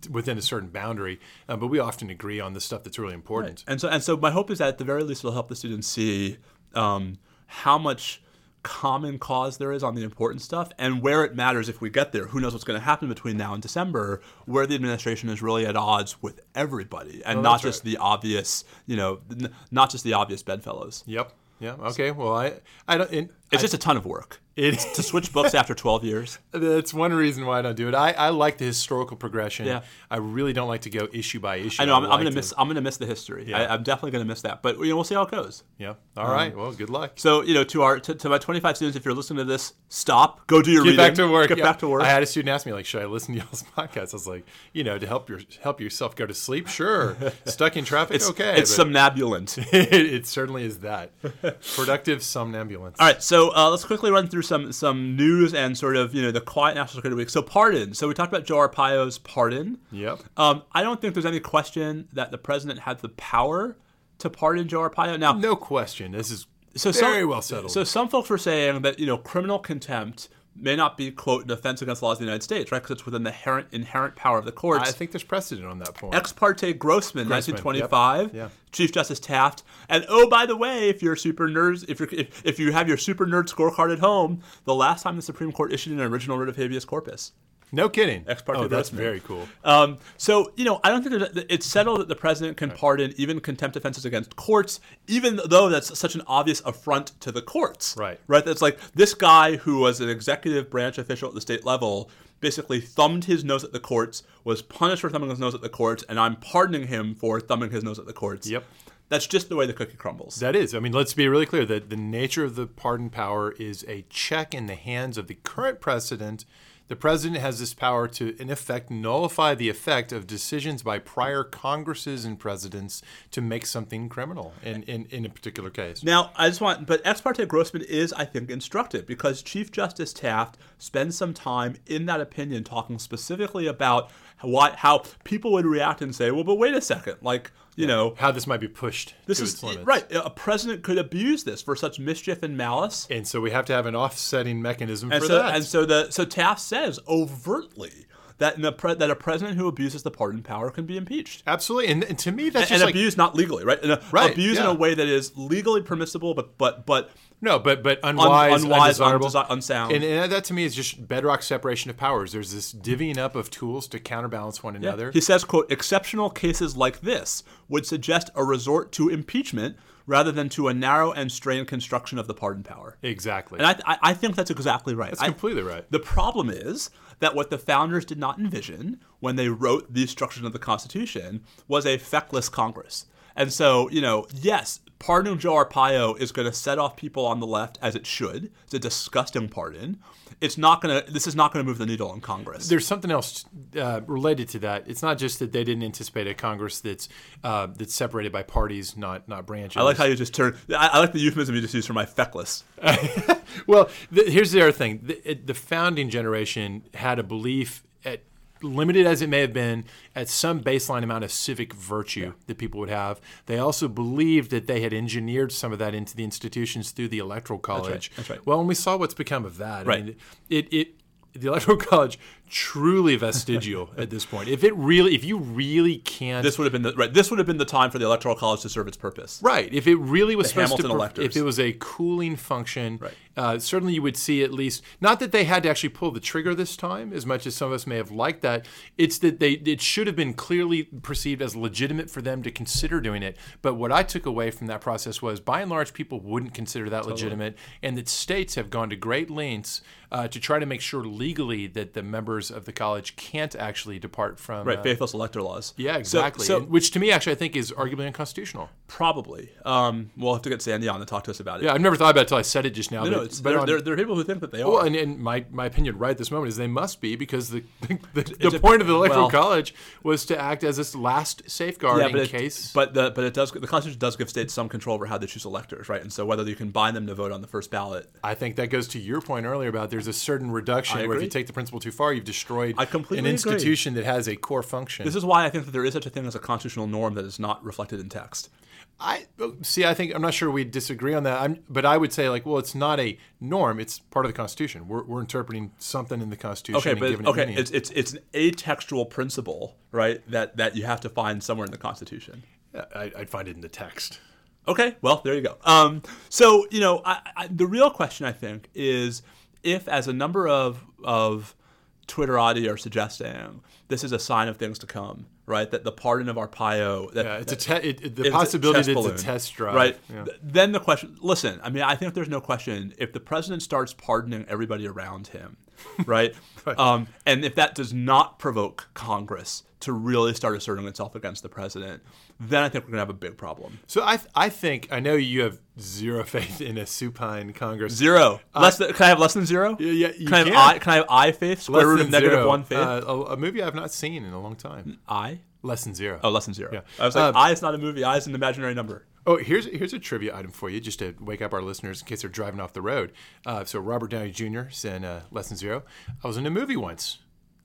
within a certain boundary. Uh, but we often agree on the stuff that's really important. And so, and so, my hope is that at the very least, it'll help the students see um, how much common cause there is on the important stuff, and where it matters if we get there. Who knows what's going to happen between now and December? Where the administration is really at odds with everybody, and Oh, not just right. the obvious, you know, n- not just the obvious bedfellows. Yep. Yeah. Okay. Well, I, I don't. And It's I- just a ton of work it, to switch books after 12 years. that's one reason why I don't do it. I, I like the historical progression. Yeah. I really don't like to go issue by issue. I know I'm, I'm like gonna to- miss I'm gonna miss the history. Yeah. I, I'm definitely gonna miss that. But you know, we'll see how it goes. Yeah. All right. Um, well, good luck. So you know, to our to, to my 25 students, if you're listening to this, stop, go do your Get reading, back to work. Get Yeah. back to work. I had a student ask me, like, should I listen to y'all's podcast? I was like, you know, to help your help yourself go to sleep. Sure. Stuck in traffic. It's okay. It's but somnambulant. it, it certainly is that productive somnambulance. All right, so uh, let's quickly run through some some news and sort of you know the quiet national security week. So pardon. So we talked about Joe Arpaio's pardon. Yep. Um, I don't think there's any question that the president had the power to pardon Joe Arpaio. Now, No question. This is so very some, well settled. So some folks were saying that you know criminal contempt may not be quote an offense against the laws of the United States, right? Because it's within the inherent inherent power of the courts. I think there's precedent on that point. Ex parte Grossman, Grossman, 1925. yep, yeah. Chief Justice Taft. And oh, by the way, if you're super nerds, if, you're, if, if you have your super nerd scorecard at home, the last time the Supreme Court issued an original writ of habeas corpus. No kidding. Ex parte oh, that's very cool. Um, so, you know, I don't think that it's settled that the president can pardon even contempt offenses against courts, even though that's such an obvious affront to the courts. Right. Right? That's like this guy who was an executive branch official at the state level basically thumbed his nose at the courts, was punished for thumbing his nose at the courts, and I'm pardoning him for thumbing his nose at the courts. Yep. That's just the way the cookie crumbles. That is. I mean, let's be really clear that the nature of the pardon power is a check in the hands of the current president. The president has this power to, in effect, nullify the effect of decisions by prior Congresses and presidents to make something criminal in, in, in a particular case. Now, I just want, but ex parte Grossman is, I think, instructive because Chief Justice Taft spends some time in that opinion talking specifically about what, how people would react and say, well, but wait a second, like, you know, how this might be pushed this to is right. A president could abuse this for such mischief and malice. And so we have to have an offsetting mechanism And for so, that. and so the so Taft says overtly that in a pre, that a president who abuses the pardon power can be impeached. Absolutely. And, and to me, that's and just like abuse not legally, right? And, uh, Right, abuse in a way that is legally permissible, but but but no, but but unwise, unwise, undesirable, undesi- unsound. And, and that to me is just bedrock separation of powers. There's this divvying up of tools to counterbalance one another. He says, "quote Exceptional cases like this would suggest a resort to impeachment rather than to a narrow and strained construction of the pardon power." exactly. And I, I, I think that's exactly right. that's I- completely right. The problem is that what the founders did not envision when they wrote the structure of the Constitution was a feckless Congress. And so, you know, yes, pardoning Joe Arpaio is going to set off people on the left as it should. It's a disgusting pardon. It's not going to. This is not going to move the needle in Congress. There's something else uh, related to that. It's not just that they didn't anticipate a Congress that's uh, that's separated by parties, not not branches. I like how you just turn. I, I like the euphemism you just used for my feckless. well, th- here's the other thing: the, it, the founding generation had a belief, limited as it may have been, at some baseline amount of civic virtue that people would have. They also believed that they had engineered some of that into the institutions through the electoral college. That's right. Well, and we saw what's become of that. Right. I mean, it it. The electoral college truly vestigial at this point. If it really, if you really can't This would have been the right. This would have been the time for the electoral college to serve its purpose. Right. If it really was The supposed Hamilton to, electors. if it was a cooling function, Right. uh, certainly you would see at least not that they had to actually pull the trigger this time, as much as some of us may have liked that. It's that they it should have been clearly perceived as legitimate for them to consider doing it. But what I took away from that process was, by and large, people wouldn't consider that legitimate, and that states have gone to great lengths uh, to try to make sure legally that the members of the college can't actually depart from. Right, uh, faithless elector laws. yeah, exactly. So, And- which to me, actually, I think is arguably unconstitutional. probably. Um, we'll have to get Sandy on to talk to us about it. Yeah, I've never thought about it until I said it just now. No, but, no, it's, but there, on- there, there are people who think that they are. well, and, and my, my opinion right this moment is they must be because the the, the, a- point of the electoral well- college was to act as this last safeguard in but it, case. but the but it does the Constitution does give states some control over how they choose electors, right? And so whether you can bind them to vote on the first ballot, I think that goes to your point earlier about there's a certain reduction where if you take the principle too far, you've destroyed I completely an agree. institution that has a core function. this is why I think that there is such a thing as a constitutional norm that is not reflected in text. I see. I think I'm not sure we disagree on that. I'm, but I would say like, well, it's not a norm. It's part of the Constitution. We're, we're interpreting something in the Constitution. Okay, and but giving it okay, meaning. it's it's it's an atextual principle, right? That that you have to find somewhere in the Constitution. I, I'd find it in the text. Okay, well, there you go. Um, so you know, I, I, the real question I think is if, as a number of of Twitterati are suggesting, this is a sign of things to come, right? That the pardon of Arpaio, that Yeah, it's a that- te- it, it- the possibility that it's a test drive. right? Yeah. Th- Then the question. Listen, I mean, I think there's no question if the president starts pardoning everybody around him, right? Um, and if that does not provoke Congress to really start asserting itself against the president, then I think we're gonna have a big problem. So I, th- I think I know you have zero faith in a supine Congress. Zero. Less than, can I have less than zero? Yeah, yeah, you can, I have can. I, can I have I faith? Less Square root of negative one faith? Uh, a, a movie I've not seen in a long time. I? Less than zero. Oh, less than zero. Yeah. I was like, Um, I is not a movie. I is an imaginary number. Oh, here's here's a trivia item for you, just to wake up our listeners in case they're driving off the road. Uh, so Robert Downey Jr. is in uh, Less Than Zero. I was in a movie once,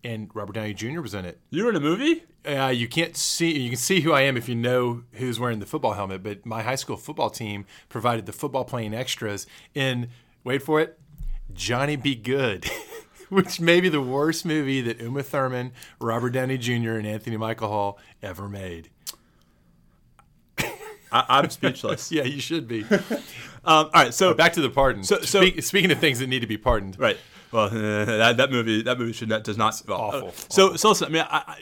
and Robert Downey Jr. was in it. You were in a movie? Uh, you can't see you can see who I am if you know who's wearing the football helmet. But my high school football team provided the football playing extras in wait for it, Johnny Be Good. Which may be the worst movie that Uma Thurman, Robert Downey Jr., and Anthony Michael Hall ever made. I, I'm speechless. Yeah, you should be. um, all right, so Back to the pardon. So- so- Speak, speaking of things that need to be pardoned, right. Well, that, that movie that movie should not does not awful, uh, So so listen, I mean, I, I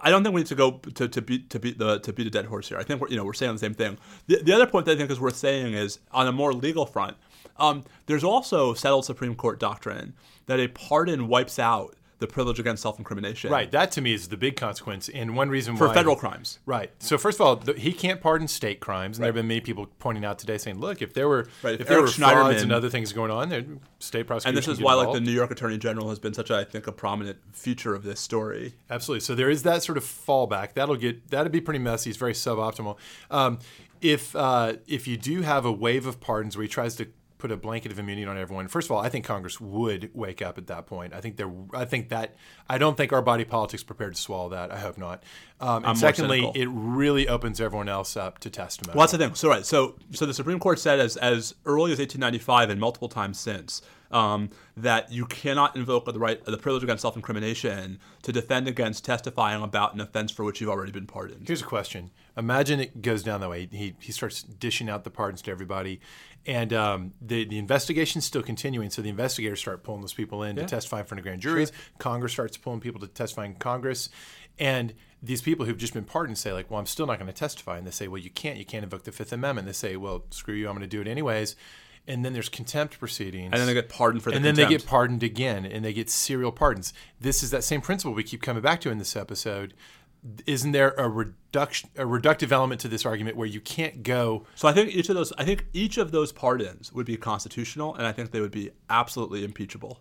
I don't think we need to go to, to beat to beat the to beat a dead horse here. I think we're you know we're saying the same thing. The, the other point that I think is worth saying is on a more legal front, um, there's also settled Supreme Court doctrine that a pardon wipes out the privilege against self-incrimination. right? That to me is the big consequence, and one reason For why federal crimes. Right. So first of all, the, he can't pardon state crimes, and there have been many people pointing out today saying, "Look, if there were Right, if if there were frauds and other things going on, there state prosecution." And this is why, like, the. New York Attorney General has been such, a, I think, a prominent feature of this story. Absolutely. So there is that sort of fallback. That'll get that'd be pretty messy. It's very suboptimal. Um, if uh, if you do have a wave of pardons where he tries to put a blanket of immunity on everyone. First of all, I think Congress would wake up at that point. I think they're. I think that. I don't think our body politics prepared to swallow that. I hope not. Um, and secondly, it really opens everyone else up to testimony. Well, that's the thing. So right. So so the Supreme Court said as as early as 1895 and multiple times since um, that you cannot invoke the right the privilege against self-incrimination to defend against testifying about an offense for which you've already been pardoned. Here's a question. Imagine it goes down that way. He, he starts dishing out the pardons to everybody, and um, the, the investigation's still continuing. So the investigators start pulling those people in to testify in front of grand juries. Congress starts pulling people to testify in Congress. And these people who've just been pardoned say, like, well, I'm still not going to testify. And they say, well, you can't. You can't invoke the Fifth Amendment. They say, well, screw you. I'm going to do it anyways. And then there's contempt proceedings. And then they get pardoned for the and then they get pardoned again, and they get serial pardons. This is that same principle we keep coming back to in this episode. Isn't there a reduction, a reductive element to this argument where you can't go? So I think each of those I think each of those pardons would be constitutional and I think they would be absolutely impeachable.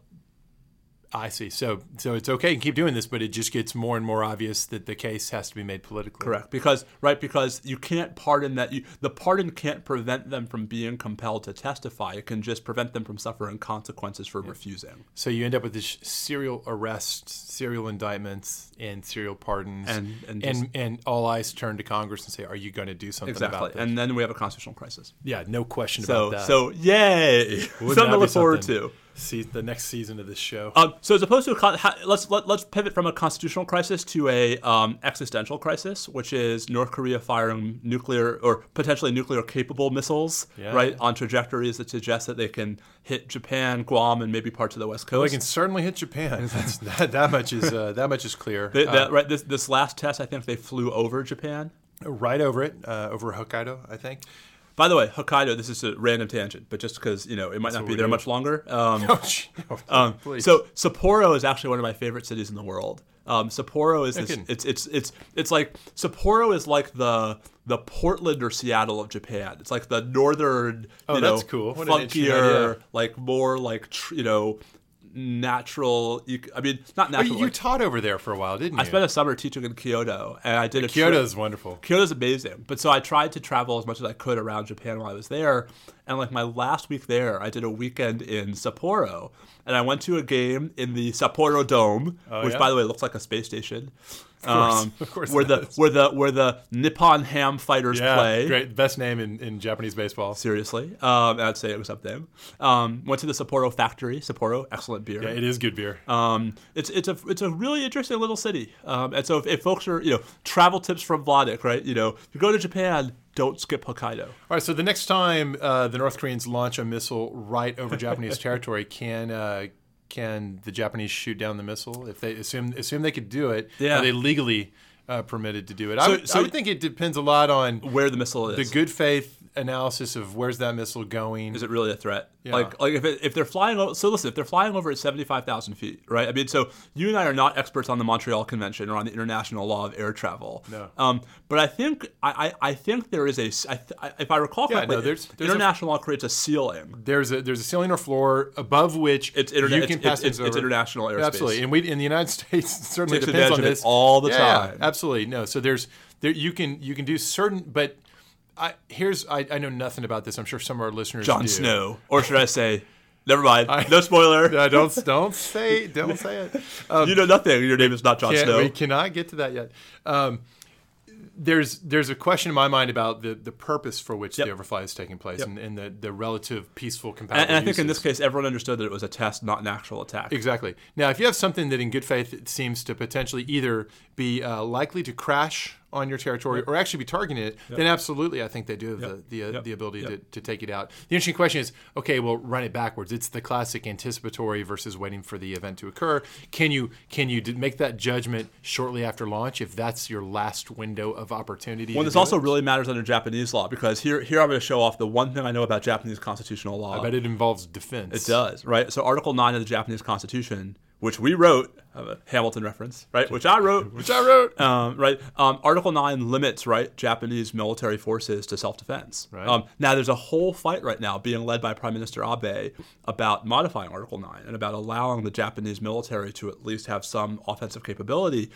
I see. So, so it's okay to keep doing this, but it just gets more and more obvious that the case has to be made politically. Correct. Because right because you can't pardon that you the pardon can't prevent them from being compelled to testify. It can just prevent them from suffering consequences for refusing. So you end up with this serial arrests, serial indictments, and serial pardons, And- and and, just- and all eyes turn to Congress and say, "Are you going to do something Exactly. about this?" And then we have a constitutional crisis. yeah, no question So about that. so yay. Something to look forward to. See the next season of this show. Um, so as opposed to a let's let, let's pivot from a constitutional crisis to a um, existential crisis, which is North Korea firing nuclear or potentially nuclear capable missiles, Yeah. right, on trajectories that suggest that they can hit Japan, Guam, and maybe parts of the West Well, Coast. they can certainly hit Japan. That's, that, that much is uh, that much is clear. They- Uh, that- right, this this last test, I think they flew over Japan. right over it, uh, over Hokkaido, I think. By the way, Hokkaido. This is a random tangent, but just because you know it might not be there much longer. Um, Oh, gee. Oh, Um, so Sapporo is actually one of my favorite cities in the world. Um, Sapporo is this. It's it's it's it's like Sapporo is like the the Portland or Seattle of Japan. It's like the northern. Oh, you know, that's cool. What funkier, like more like tr- you know, natural. ec- I mean, not natural. you, you like- taught over there for a while, didn't you? I spent a summer teaching in Kyoto, and I did a Kyoto is wonderful. Kyoto's amazing. But so I tried to travel as much as I could around Japan while I was there. And like my last week there, I did a weekend in Sapporo. And I went to a game in the Sapporo Dome, oh, which Oh, yeah? by the way looks like a space station. Course. Um, Of course where the does. where the where the Nippon Ham fighters Yeah, play. great. Best name in, in Japanese baseball. Seriously, um, I'd say it was up there. Um, went to the Sapporo factory. Sapporo, excellent beer. Yeah, it is good beer. Um, it's it's a it's a really interesting little city, um, and so if, if folks are you know travel tips from Vladeck, right? You know, if you go to Japan, don't skip Hokkaido. All right, so the next time uh, the North Koreans launch a missile right over Japanese territory, can uh, can the Japanese shoot down the missile if they assume assume they could do it? Yeah. Are they legally uh, permitted to do it? I, would, so- I would think it depends a lot on Where the missile is, the good faith analysis of where's that missile going. is it really a threat? Yeah. Like, like if, it, if they're flying, o- so listen, if they're flying over at seventy five thousand feet, right? I mean, so you and I are not experts on the Montreal Convention or on the international law of air travel. No. Um, but I think I, I, I think there is a, s- I th- if I recall Yeah, correctly, no, there's- there's a- international law creates a ceiling. there's a there's a ceiling or floor above which It's interna- you it's- can pass it's- it's over. international airspace. Absolutely, and we in the United States certainly depends on advantage of it this all the Yeah, time. absolutely, no. So there's there you can you can do certain, but I here's I, I know nothing about this. I'm sure some of our listeners Jon do. Snow, or should I say, never mind, no spoiler. Don't don't say don't say it. Um, you know nothing. Your name is not Jon can't- Snow. we cannot get to that yet. Um, there's there's a question in my mind about the, the purpose for which Yep. the overfly is taking place Yep. and, and the, the relative peaceful compatible and, and I think in this case, everyone understood that it was a test, not an actual attack. Exactly. Now, if you have something that in good faith seems to potentially either be uh, likely to crash on your territory or actually be targeting it, then absolutely, I think they do have the the, uh, Yep. the ability Yep. to, to take it out. The interesting question is, okay, well, run it backwards. It's the classic anticipatory versus waiting for the event to occur. Can you can you make that judgment shortly after launch if that's your last window of opportunity? Well, this also it? really matters under Japanese law because here, here I'm going to show off the one thing I know about Japanese constitutional law. I bet it involves defense. It does, right? So Article 9 of the Japanese Constitution, which we wrote, a Hamilton reference, right? Which I wrote. Which I wrote. Um, right. Um, Article 9 limits, right, Japanese military forces to self defense. Right. Um, now, there's a whole fight right now being led by Prime Minister Abe about modifying Article 9 and about allowing the Japanese military to at least have some offensive capability.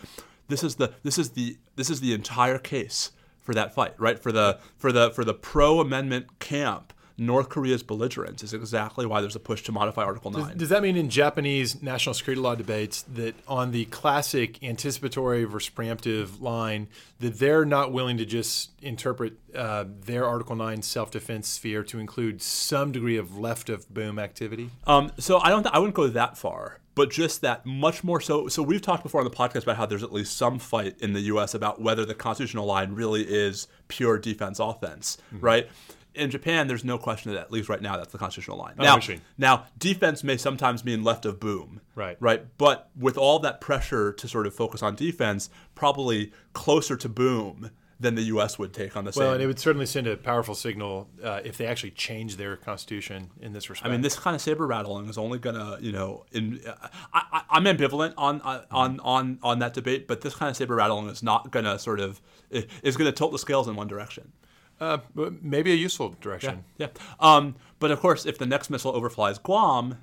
This is the this is the this is the entire case for that fight, right? For the for the for the pro amendment camp North Korea's belligerence is exactly why there's a push to modify Article 9. Does that mean in Japanese national security law debates that on the classic anticipatory versus preemptive line, that they're not willing to just interpret uh, their Article 9 self defense sphere to include some degree of left of boom activity? Um, so I don't. I wouldn't go that far, but just that much more so. So we've talked before on the podcast about how there's at least some fight in the U.S. about whether the constitutional line really is pure defense offense, mm-hmm. right? In Japan, there's no question that at least right now that's the constitutional line. Oh, now, now defense may sometimes mean left of boom, right? Right, but with all that pressure to sort of focus on defense, probably closer to boom than the U.S. would take on the same. Well, and it would certainly send a powerful signal uh, if they actually change their constitution in this respect. I mean, this kind of saber rattling is only going to, you know, in uh, I, am ambivalent on uh, on on on that debate, but this kind of saber rattling is not going to sort of is going to tilt the scales in one direction. Uh, maybe a useful direction. Yeah. yeah. Um, but of course, if the next missile overflies Guam,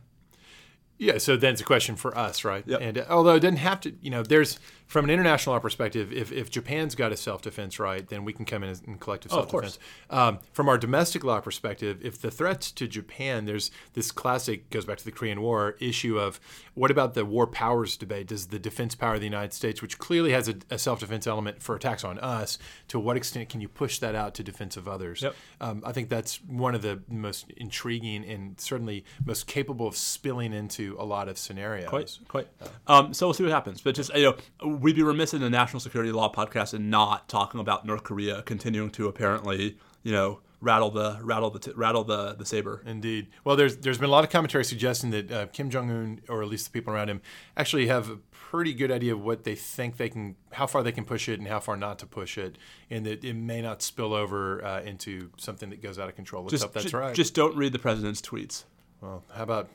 yeah, so then it's a question for us, right? Yep. And uh, although it doesn't have to, you know, there's from an international law perspective, if, if Japan's got a self defense right, then we can come in and collective self defense. Oh, um, from our domestic law perspective, if the threats to Japan, there's this classic goes back to the Korean War issue of what about the war powers debate? Does the defense power of the United States, which clearly has a, a self defense element for attacks on us, to what extent can you push that out to defense of others? Yep. Um, I think that's one of the most intriguing and certainly most capable of spilling into a lot of scenarios. Quite, quite. Um, so we'll see what happens. But just you know, we'd be remiss in the national security law podcast and not talking about North Korea continuing to apparently, you know, rattle the rattle the t- rattle the the saber. Indeed. Well, there's there's been a lot of commentary suggesting that uh, Kim Jong Un, or at least the people around him, actually have a pretty good idea of what they think they can, how far they can push it, and how far not to push it, and that it may not spill over uh, into something that goes out of control. Let's just, hope that's just, right. Just don't read the president's tweets. Well, how about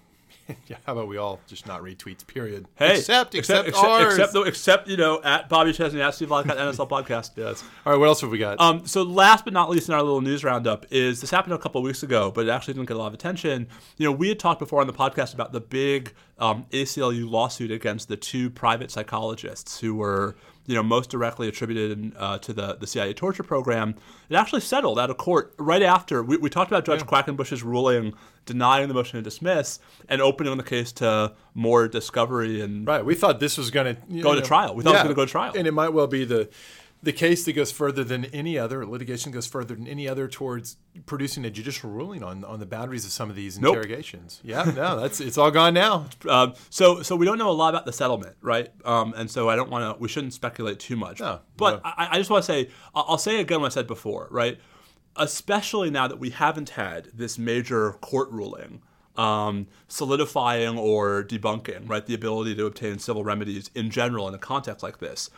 yeah, how about we all just not read tweets? Period. Hey, except except except ours. except, except you know at Bobby Chesney at Steve Vladeck NSL podcast. Yes. All right. What else have we got? Um. So last but not least in our little news roundup is this happened a couple of weeks ago, but it actually didn't get a lot of attention. You know, we had talked before on the podcast about the big um, ACLU lawsuit against the two private psychologists who were you know, most directly attributed uh, to the, the CIA torture program, it actually settled out of court right after. We, we talked about Judge yeah. Quackenbush's ruling denying the motion to dismiss and opening the case to more discovery and right. We thought this was going to go know, to trial. We thought yeah. it was going to go to trial, and it might well be the the case that goes further than any other litigation goes further than any other towards producing a judicial ruling on, on the boundaries of some of these nope. interrogations. Yeah, no, that's it's all gone now. Um, so so we don't know a lot about the settlement, right? Um, and so I don't want to. We shouldn't speculate too much. No, but no. I, I, just want to say I'll say again what I said before, right? Especially now that we haven't had this major court ruling. Um, solidifying or debunking, right, the ability to obtain civil remedies in general in a context like this.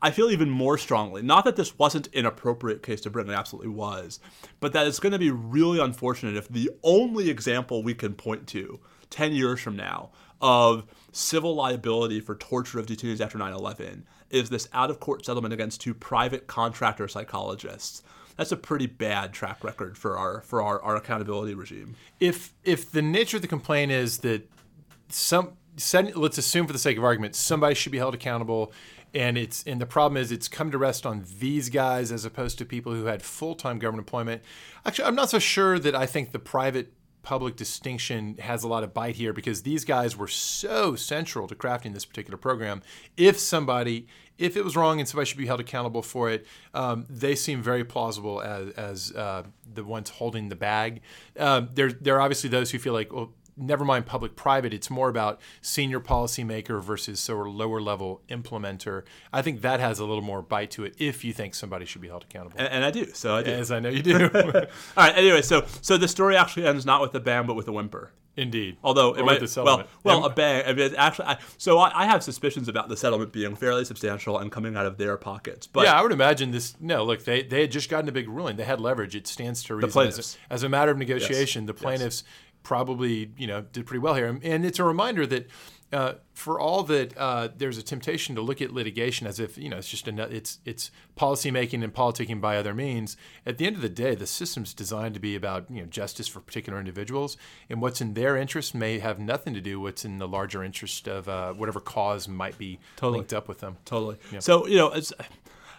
I feel even more strongly, not that this wasn't an appropriate case to bring, it absolutely was, but that it's going to be really unfortunate if the only example we can point to 10 years from now of civil liability for torture of detainees after 9 11 is this out of court settlement against two private contractor psychologists. That's a pretty bad track record for our for our, our accountability regime. If if the nature of the complaint is that some let's assume for the sake of argument somebody should be held accountable and it's and the problem is it's come to rest on these guys as opposed to people who had full-time government employment actually i'm not so sure that i think the private public distinction has a lot of bite here because these guys were so central to crafting this particular program if somebody if it was wrong and somebody should be held accountable for it, um, they seem very plausible as, as uh, the ones holding the bag. Um, there, there are obviously those who feel like, well, never mind public private it's more about senior policymaker versus sort of lower level implementer i think that has a little more bite to it if you think somebody should be held accountable and, and i do so i do as i know you do all right anyway so so the story actually ends not with a bang but with a whimper Indeed. Although it might, well, well, a bang. I mean, actually, I, so I, I, have suspicions about the settlement being fairly substantial and coming out of their pockets. But yeah, I would imagine this. No, look, they they had just gotten a big ruling. They had leverage. It stands to reason. The plaintiffs. As, a, as a matter of negotiation, yes. the plaintiffs yes probably you know did pretty well here. And it's a reminder that uh, for all that uh, there's a temptation to look at litigation as if you know it's just a, it's it's policymaking and politicking by other means. At the end of the day, the system's designed to be about you know justice for particular individuals, and what's in their interest may have nothing to do with what's in the larger interest of uh, whatever cause might be totally. linked up with them. Totally. Yeah. So you know it's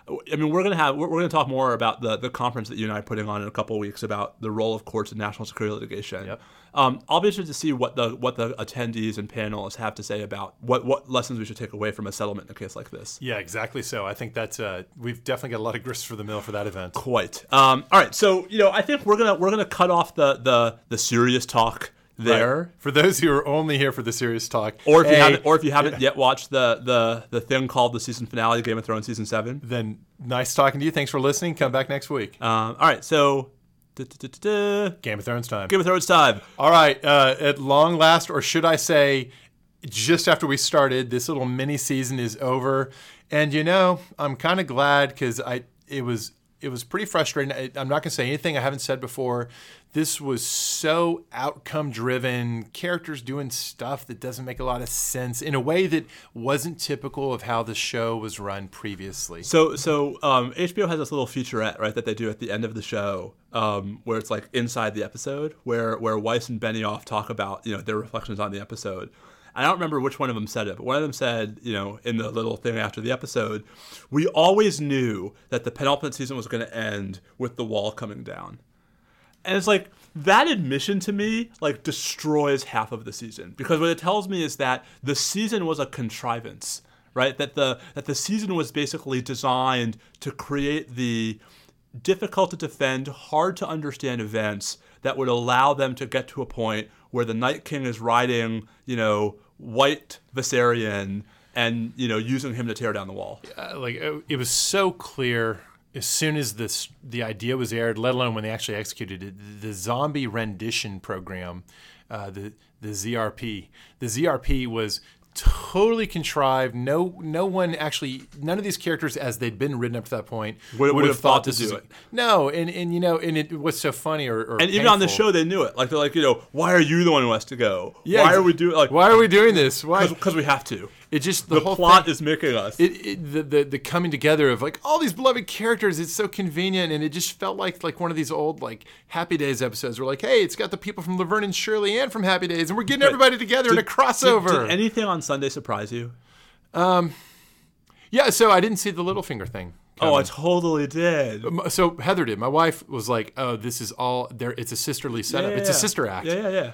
I mean, we're gonna have we're, we're gonna talk more about the the conference that you and I are putting on in a couple of weeks about the role of courts in national security litigation. Yep. Um, I'll be interested to see what the what the attendees and panelists have to say about what what lessons we should take away from a settlement in a case like this. Yeah, exactly. So I think that uh, we've definitely got a lot of grist for the mill for that event. Quite. Um, all right. So you know, I think we're gonna we're gonna cut off the the the serious talk there. Right. For those who are only here for the serious talk, Or if you haven't, or if you haven't yet watched the, the the thing called the season finale of Game of Thrones season seven. then nice talking to you. Thanks for listening. Come back next week. Um, all right, so Game of Thrones time. Game of Thrones time. All right, uh, at long last, or should I say, just after we started, this little mini season is over, and you know, I'm kind of glad because I it was it was pretty frustrating. I, I'm not gonna say anything I haven't said before. This was so outcome driven, characters doing stuff that doesn't make a lot of sense in a way that wasn't typical of how the show was run previously. So so um, HBO has this little featurette right that they do at the end of the show um, where it's like inside the episode where where Weiss and Benioff talk about you know their reflections on the episode. I don't remember which one of them said it, but one of them said, you know, in the little thing after the episode, we always knew that the penultimate season was going to end with the wall coming down. And it's like that admission to me like destroys half of the season because what it tells me is that the season was a contrivance, right? That the that the season was basically designed to create the difficult to defend, hard to understand events that would allow them to get to a point where the Night King is riding, you know, white Viserion and, you know, using him to tear down the wall. uh, like uh, it was so clear as soon as this the idea was aired, let alone when they actually executed it. The zombie rendition program, uh, the the ZRP, the ZRP was totally contrived. No, no one actually, none of these characters, as they'd been written up to that point, Would- would have thought to this do was- it. No, and and you know, and it what's so funny or, or And even on the show, they knew it. Like they're like, you know, why are you the one who has to go? Yeah, why are we doing like? why are we doing this? Why? Because we have to. It just the, The whole plot thing, is making us. it, it the, the the coming together of like all these beloved characters it's so convenient and it just felt like like one of these old like happy days episodes where like hey it's got the people from laverne and shirley and from happy days and we're getting everybody together in a crossover Did, did anything on Sunday surprise you? Um, yeah so i didn't see the Littlefinger thing Oh, I totally did. So heather did my wife was like oh this is all there it's a sisterly setup it's a sister act Yeah, yeah, yeah.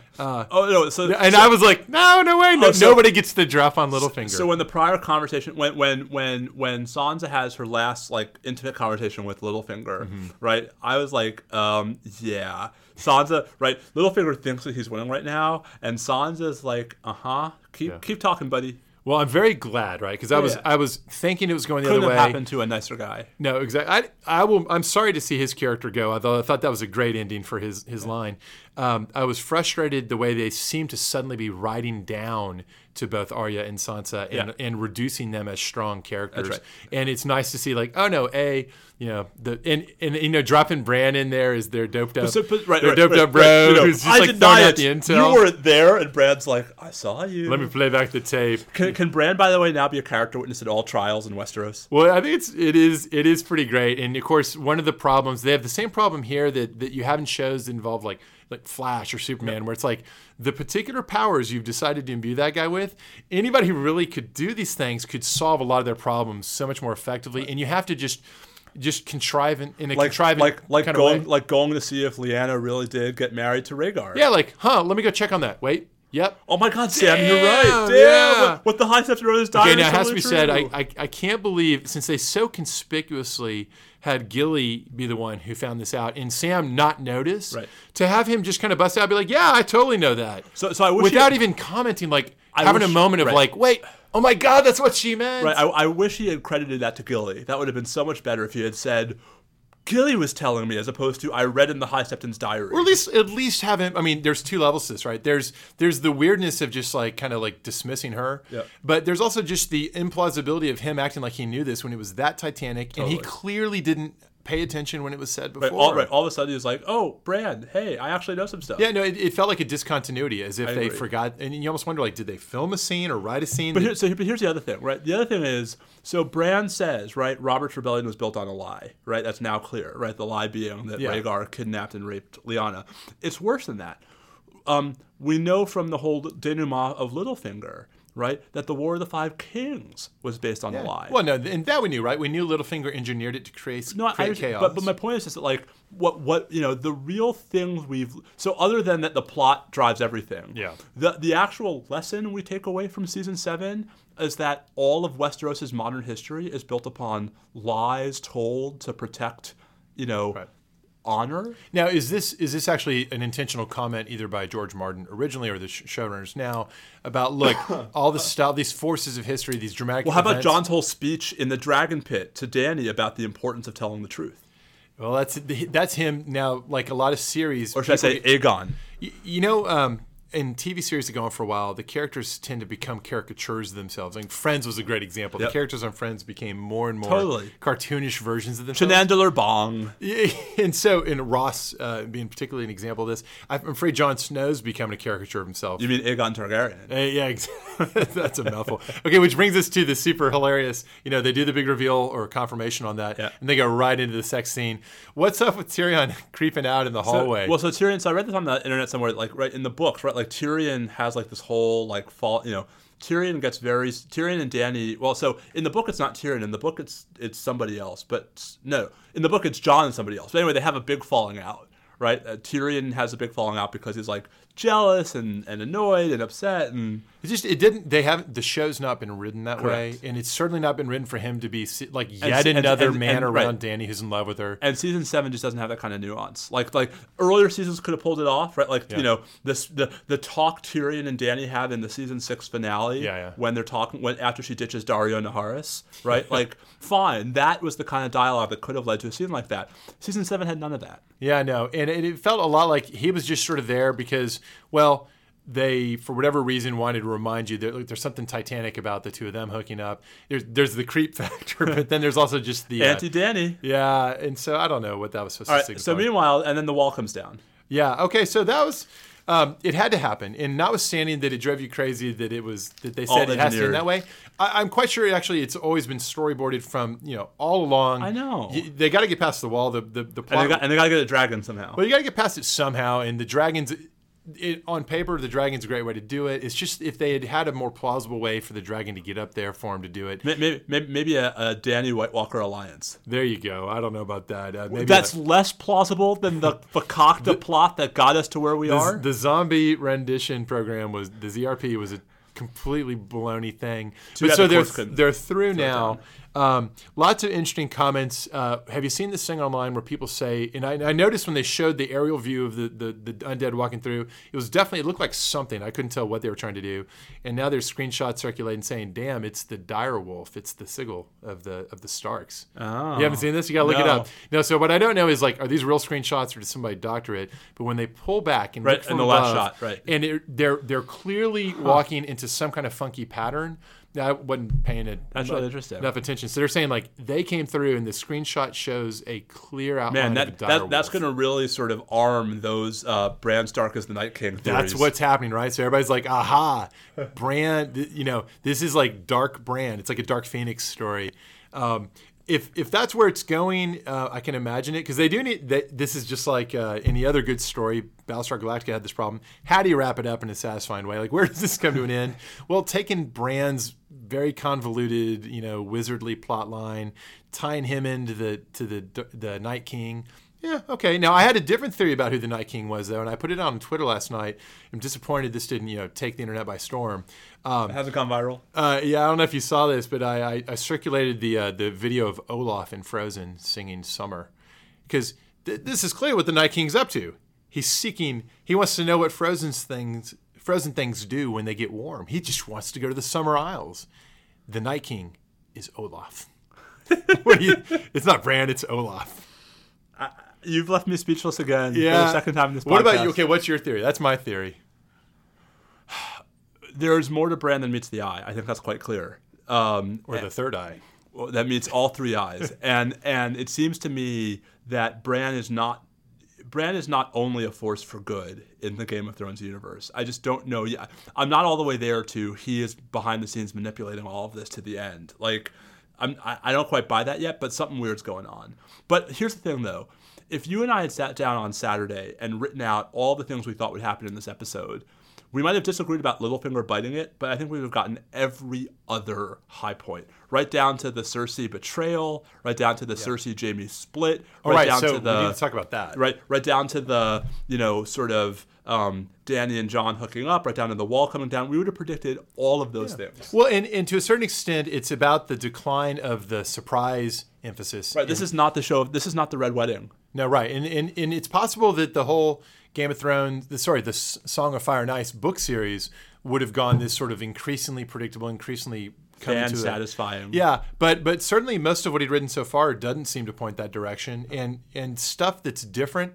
oh no, so and so, i was like no no way no, Oh, so- nobody gets the drop on Littlefinger. so when the prior conversation when when when when Sansa has her last like intimate conversation with Littlefinger, Mm-hmm. right? I was like, um, yeah, Sansa, right? Littlefinger thinks that he's winning right now, and Sansa's like, uh huh, keep keep talking, buddy. Well i'm very glad right because i was Yeah. i was thinking it was going the Couldn't other way happened to a nicer guy. No, exactly. I, I will. I'm sorry to see his character go. Although I thought that was a great ending for his his line. Um, I was frustrated the way they seemed to suddenly be writing down to both Arya and Sansa and, Yeah. and reducing them as strong characters. right. And it's nice to see like, oh no, a you know the and and you know dropping Bran in there is their doped up, So, but, right, their right, doped up bro you know, who's just I like deny throwing out the intel. You weren't there, and Bran's like, I saw you. Let me play back the tape. Can, can Bran, by the way, now be a character witness at all trials in Westeros? Well, I think it's it is it is pretty great, and of course, one of the problems they have the same problem here that that you have in shows that involve like like Flash or Superman, where it's like the particular powers you've decided to imbue that guy with. Anybody who really could do these things could solve a lot of their problems so much more effectively, and you have to just just contrive in, in a Like, contriving like, like kind going, of way. like going to see if Lyanna really did get married to Rhaegar. Yeah, like huh? Let me go check on that. Wait. Yep. Oh my God, Sam, you're right. Damn, yeah. what, what the High Septon is dying. Okay, now it has to be said. I. I I can't believe since they so conspicuously had Gilly be the one who found this out and Sam not notice. Right. To have him just kind of bust out, be like, "Yeah, I totally know that," So, so I wish without even commenting, like I having wish- a moment of right. like, "Wait, oh my God, that's what she meant." right, I, I wish he had credited that to Gilly. That would have been so much better if he had said, Gilly was telling me, as opposed to I read in the High Septon's diary. or at least at least have him. I mean, there's two levels to this, right? There's there's the weirdness of just like kind of like dismissing her, Yeah. but there's also just the implausibility of him acting like he knew this when it was that Titanic, and he clearly didn't pay attention when it was said before. right, all, right, all of a sudden he's like, oh, Bran, hey, I actually know some stuff. Yeah, no, it, it felt like a discontinuity, as if they agree. forgot, and you almost wonder, like, did they film a scene or write a scene? But, here, so, but here's the other thing, right? The other thing is, so Bran says, right, Robert's rebellion was built on a lie, right? That's now clear, right? The lie being that Yeah. Rhaegar kidnapped and raped Lyanna. It's worse than that. Um, we know from the whole denouement of Littlefinger right? That the War of the Five Kings was based on a lie. Well, no, and that we knew, right? We knew Littlefinger engineered it to create, No, I create understand, chaos. but but my point is just that like what what you know the real things we've so other than that the plot drives everything. Yeah. The the actual lesson we take away from season seven is that all of Westeros' modern history is built upon lies told to protect, you know, Right. Honor. Now, is this is this actually an intentional comment either by George Martin originally or the sh- showrunners now about look all the stuff, these forces of history, these dramatic. Well, how about events- Jon's whole speech in the Dragon Pit to Dany about the importance of telling the truth? Well, that's that's him now. Like a lot of series, Or should I say Aegon? Y- You know, um, in TV series that go on for a while, the characters tend to become caricatures of themselves. I mean, Friends was a great example. Yep. The characters on Friends became more and more Totally. cartoonish versions of themselves. Chandler Bing. And so, in Ross uh, being particularly an example of this, I'm afraid Jon Snow's becoming a caricature of himself. You mean Aegon Targaryen? Uh, yeah, that's a mouthful. Okay, which brings us to the super hilarious. You know, they do the big reveal or confirmation on that, Yeah. and they go right into the sex scene. What's up with Tyrion creeping out in the hallway? Well, so Tyrion. So I read this on the internet somewhere, like right in the books, right? Like Tyrion has like this whole like fall. You know, Tyrion gets very Tyrion and Dany. Well, so in the book it's not Tyrion. In the book it's it's somebody else. But no, in the book it's Jon and somebody else. But anyway, they have a big falling out, right? Uh, Tyrion has a big falling out because he's like jealous and, and annoyed and upset and it just it didn't. They haven't. The show's not been written that way, and it's certainly not been written for him to be like yet and- another and- man around right. Dany who's in love with her. and season seven just doesn't have that kind of nuance. Like like earlier seasons could have pulled it off, right? Like Yeah. you know this the the talk Tyrion and Dany have in the season six finale. Yeah, yeah. When they're talking when after she ditches Daario Naharis, right? like fine, that was the kind of dialogue that could have led to a season like that. Season seven had none of that. Yeah, I know, and it, it felt a lot like he was just sort of there because, well, they for whatever reason wanted to remind you that there's something Titanic about the two of them hooking up. There's there's the creep factor, but then there's also just the uh, Anti Dany. yeah, and so I don't know what that was supposed All to right. signify. So meanwhile, and then the wall comes down. Yeah. Okay. So that was. Um, it had to happen, and notwithstanding that it drove you crazy that it was that they said it has to engineered. that way. I, I'm quite sure actually it's always been storyboarded from you know all along. I know. They got to get past the wall. The the, the And plot. they got and they got to get a dragon somehow. well, you got to get past it somehow, and the dragons. It, on paper, the dragon's a great way to do it. It's just if they had had a more plausible way for the dragon to get up there for him to do it. Maybe, maybe, maybe a, a Dany White Walker alliance. There you go. I don't know about that. Uh, maybe That's a- less plausible than the fakakta plot that got us to where we the, are. the zombie rendition program was the ZRP was a completely baloney thing. Too but so the they're they're through now. Um, lots of interesting comments. Uh, have you seen this thing online where people say? And I, I noticed when they showed the aerial view of the, the the undead walking through, it was definitely it looked like something. I couldn't tell what they were trying to do. And now there's screenshots circulating saying, "Damn, it's the dire wolf. It's the sigil of the of the Starks." Oh. You haven't seen this? You gotta look it up. No, so what I don't know is like, are these real screenshots or did somebody doctor it? But when they pull back and Right, look from in the last shot, right. and it, they're they're clearly walking into some kind of funky pattern. I wasn't paying it That's really interesting. enough attention. So they're saying like they came through, and the screenshot shows a clear outline Man, that, that that's going to really sort of arm those uh, Bran Stark as the Night King theories. That's what's happening, right? So everybody's like, "Aha, Bran!" You know, this is like Dark Bran. It's like a Dark Phoenix story. Um, if if that's where it's going, uh, I can imagine it because they do need. They, this is just like uh, any other good story. Battlestar Galactica had this problem. How do you wrap it up in a satisfying way? Like, where does this come to an end? Well, taking Bran's very convoluted, you know, wizardly plot line, tying him into the to the the Night King. Yeah, okay. Now I had a different theory about who the Night King was, though, and I put it out on Twitter last night. I'm disappointed this didn't, you know, take the internet by storm. Um, It hasn't gone viral. uh, yeah, I don't know if you saw this, but I, I, I circulated the uh, the video of Olaf in Frozen singing "Summer," because th- this is clear what the Night King's up to. He's seeking. He wants to know what Frozen's things Frozen things do when they get warm. He just wants to go to the Summer Isles. The Night King is Olaf. you? It's not Bran. It's Olaf. You've left me speechless again for Yeah. the second time in this podcast. What about you? Okay, what's your theory? That's my theory. There's more to Bran than meets the eye. I think that's quite clear. Um, Or the third eye. Well, that meets all three eyes, and and it seems to me that Bran is not Bran is not only a force for good in the Game of Thrones universe. I just don't know. Yeah, I'm not all the way there. To he is behind the scenes manipulating all of this to the end. Like I'm, I don't quite buy that yet, but something weird's going on. But here's the thing, though. If you and I had sat down on Saturday and written out all the things we thought would happen in this episode, we might have disagreed about Littlefinger biting it, but I think we have gotten every other high point, right down to the Cersei betrayal, right down to the Cersei Jaime split, All right, right, down so to the we need to talk about that. right right down to the you know sort of um, Dany and Jon hooking up, right down to the wall coming down. We would have predicted all of those things. Well, and, and to a certain extent, it's about the decline of the surprise emphasis. Right. This is not the show. Of, this is not the Red Wedding. No, right, and, and and it's possible that the whole Game of Thrones, the, sorry, the S- Song of Fire and Ice book series would have gone this sort of increasingly predictable, increasingly coming to satisfying. Yeah, but but certainly most of what he'd written so far doesn't seem to point that direction, and and stuff that's different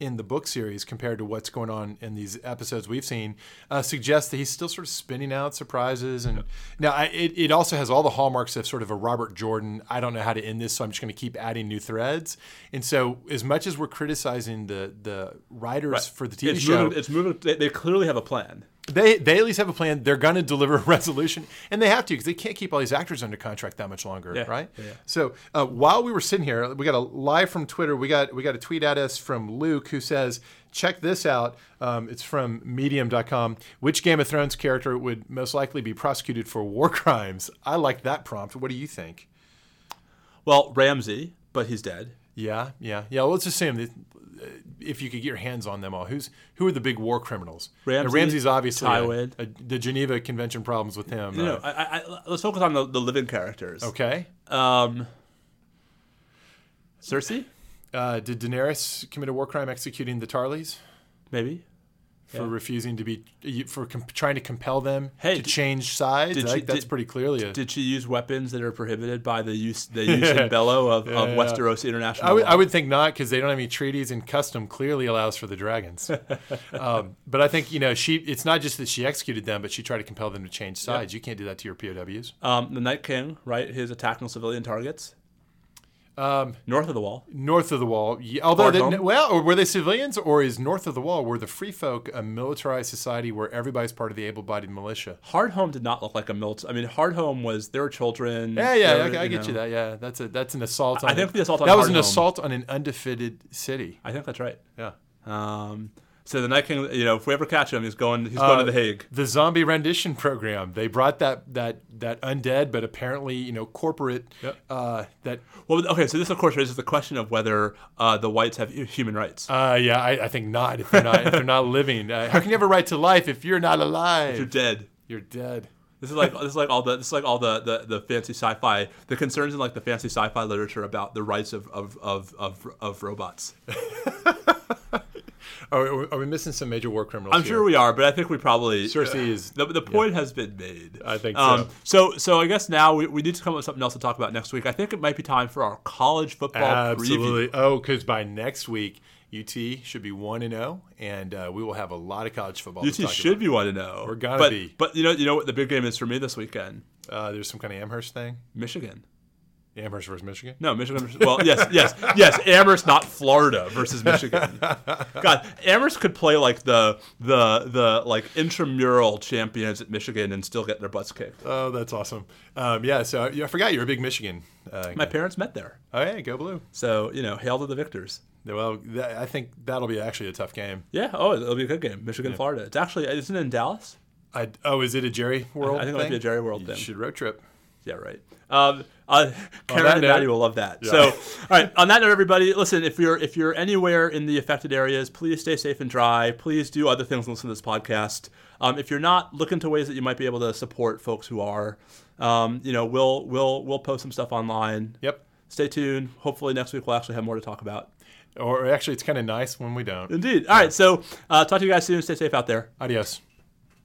in the book series compared to what's going on in these episodes we've seen uh, suggests that he's still sort of spinning out surprises and now I, it, it also has all the hallmarks of sort of a robert jordan i don't know how to end this so i'm just going to keep adding new threads and so as much as we're criticizing the the writers for the tv it's show moving. It's moving. They, they clearly have a plan. They they at least have a plan. They're going to deliver a resolution, and they have to because they can't keep all these actors under contract that much longer, Yeah, right? yeah. So uh, while we were sitting here, we got a live from Twitter. We got we got a tweet at us from Luke who says, "Check this out. Um, it's from Medium.com. Which Game of Thrones character would most likely be prosecuted for war crimes?" I like that prompt. What do you think? Well, Ramsay, but he's dead. Yeah, yeah, yeah. Well, let's assume that if you could get your hands on them all, who's who are the big war criminals? Ramsay, Ramsay's obviously a- Tywin. a- the Geneva Convention problems with him. No, uh, I, I, let's focus on the, the living characters. Okay. Um, Cersei, Uh, did Daenerys commit a war crime executing the Tarlys maybe. For Yeah. refusing to be for com- trying to compel them Hey, to change sides? did I she- think that's did- pretty clearly a. Did she use weapons that are prohibited by the use the use and bellow of, of yeah. Westeros International? I would, I would think not because they don't have any treaties and custom clearly allows for the dragons. um, but I think you know she. It's not just that she executed them, but she tried to compel them to change sides. You can't do that to your POWs. Um, the Night King, right? His attacking civilian targets Um, north of the wall. north of the wall, yeah, although they, well, or were they civilians, or is north of the wall were the free folk a militarized society where everybody's part of the able-bodied militia? Hardhome did not look like a military. I mean, Hardhome was there were children. Yeah, yeah, were, I, I get know. you that. Yeah, that's a that's an assault. on I think the assault on that was an Hardhome- assault on an undefended city. I think that's right. Yeah, Um, so the Night King, you know, if we ever catch him, he's going. He's going to the Hague. the zombie rendition program. They brought that that that undead, but apparently you know corporate. Yep. Uh, that Well, okay. So this, of course, raises the question of whether uh, the wights have human rights. uh, yeah, I, I think not. If they're not if they're not living, uh, how can you have a right to life if you're not alive? You're dead. You're dead. This is like this is like all the this is like all the, the, the fancy sci-fi the concerns in like the fancy sci-fi literature about the rights of of, of, of, of robots. Are, we- are we missing some major war criminals? I'm here? sure we are, but I think we probably Cersei is- the, the point has been made. I think Um, so so I guess now we, we need to come up with something else to talk about next week. I think it might be time for our college football Absolutely. preview. Oh, because by next week, UT should be one and zero, and uh, we will have a lot of college football. UT to talk should about. be one to know. We're gonna but, be. But you know you know what the big game is for me this weekend? Uh, there's some kind of Amherst thing. Michigan. Amherst versus Michigan. No, Michigan. versus- Well, yes, yes, yes. Amherst, not Florida, versus Michigan. God, Amherst could play like the the the like intramural champions at Michigan and still get their butts kicked. Oh, that's awesome. Um, yeah, so I forgot you're a big Michigan. Uh, My parents met there, oh, yeah, go blue. so you know, hail to the victors. Well, I think that'll be actually a tough game. Yeah. Oh, it'll be a good game. Michigan, Florida. It's actually isn't it in Dallas? I, oh, is it a Jerry World? I think it thing? might be a Jerry World You thing. should road trip. Yeah, right. Um, uh, Karen and Maddie will love that. So, all right. On that note, everybody, listen. If you're if you're anywhere in the affected areas, please stay safe and dry. Please do other things. and Listen to this podcast. Um, if you're not, look into ways that you might be able to support folks who are. Um, you know, we'll we'll we'll post some stuff online. Yep. Stay tuned. Hopefully next week we'll actually have more to talk about. Or actually, it's kind of nice when we don't. Indeed. All right. So, uh, talk to you guys soon. Stay safe out there. Adios.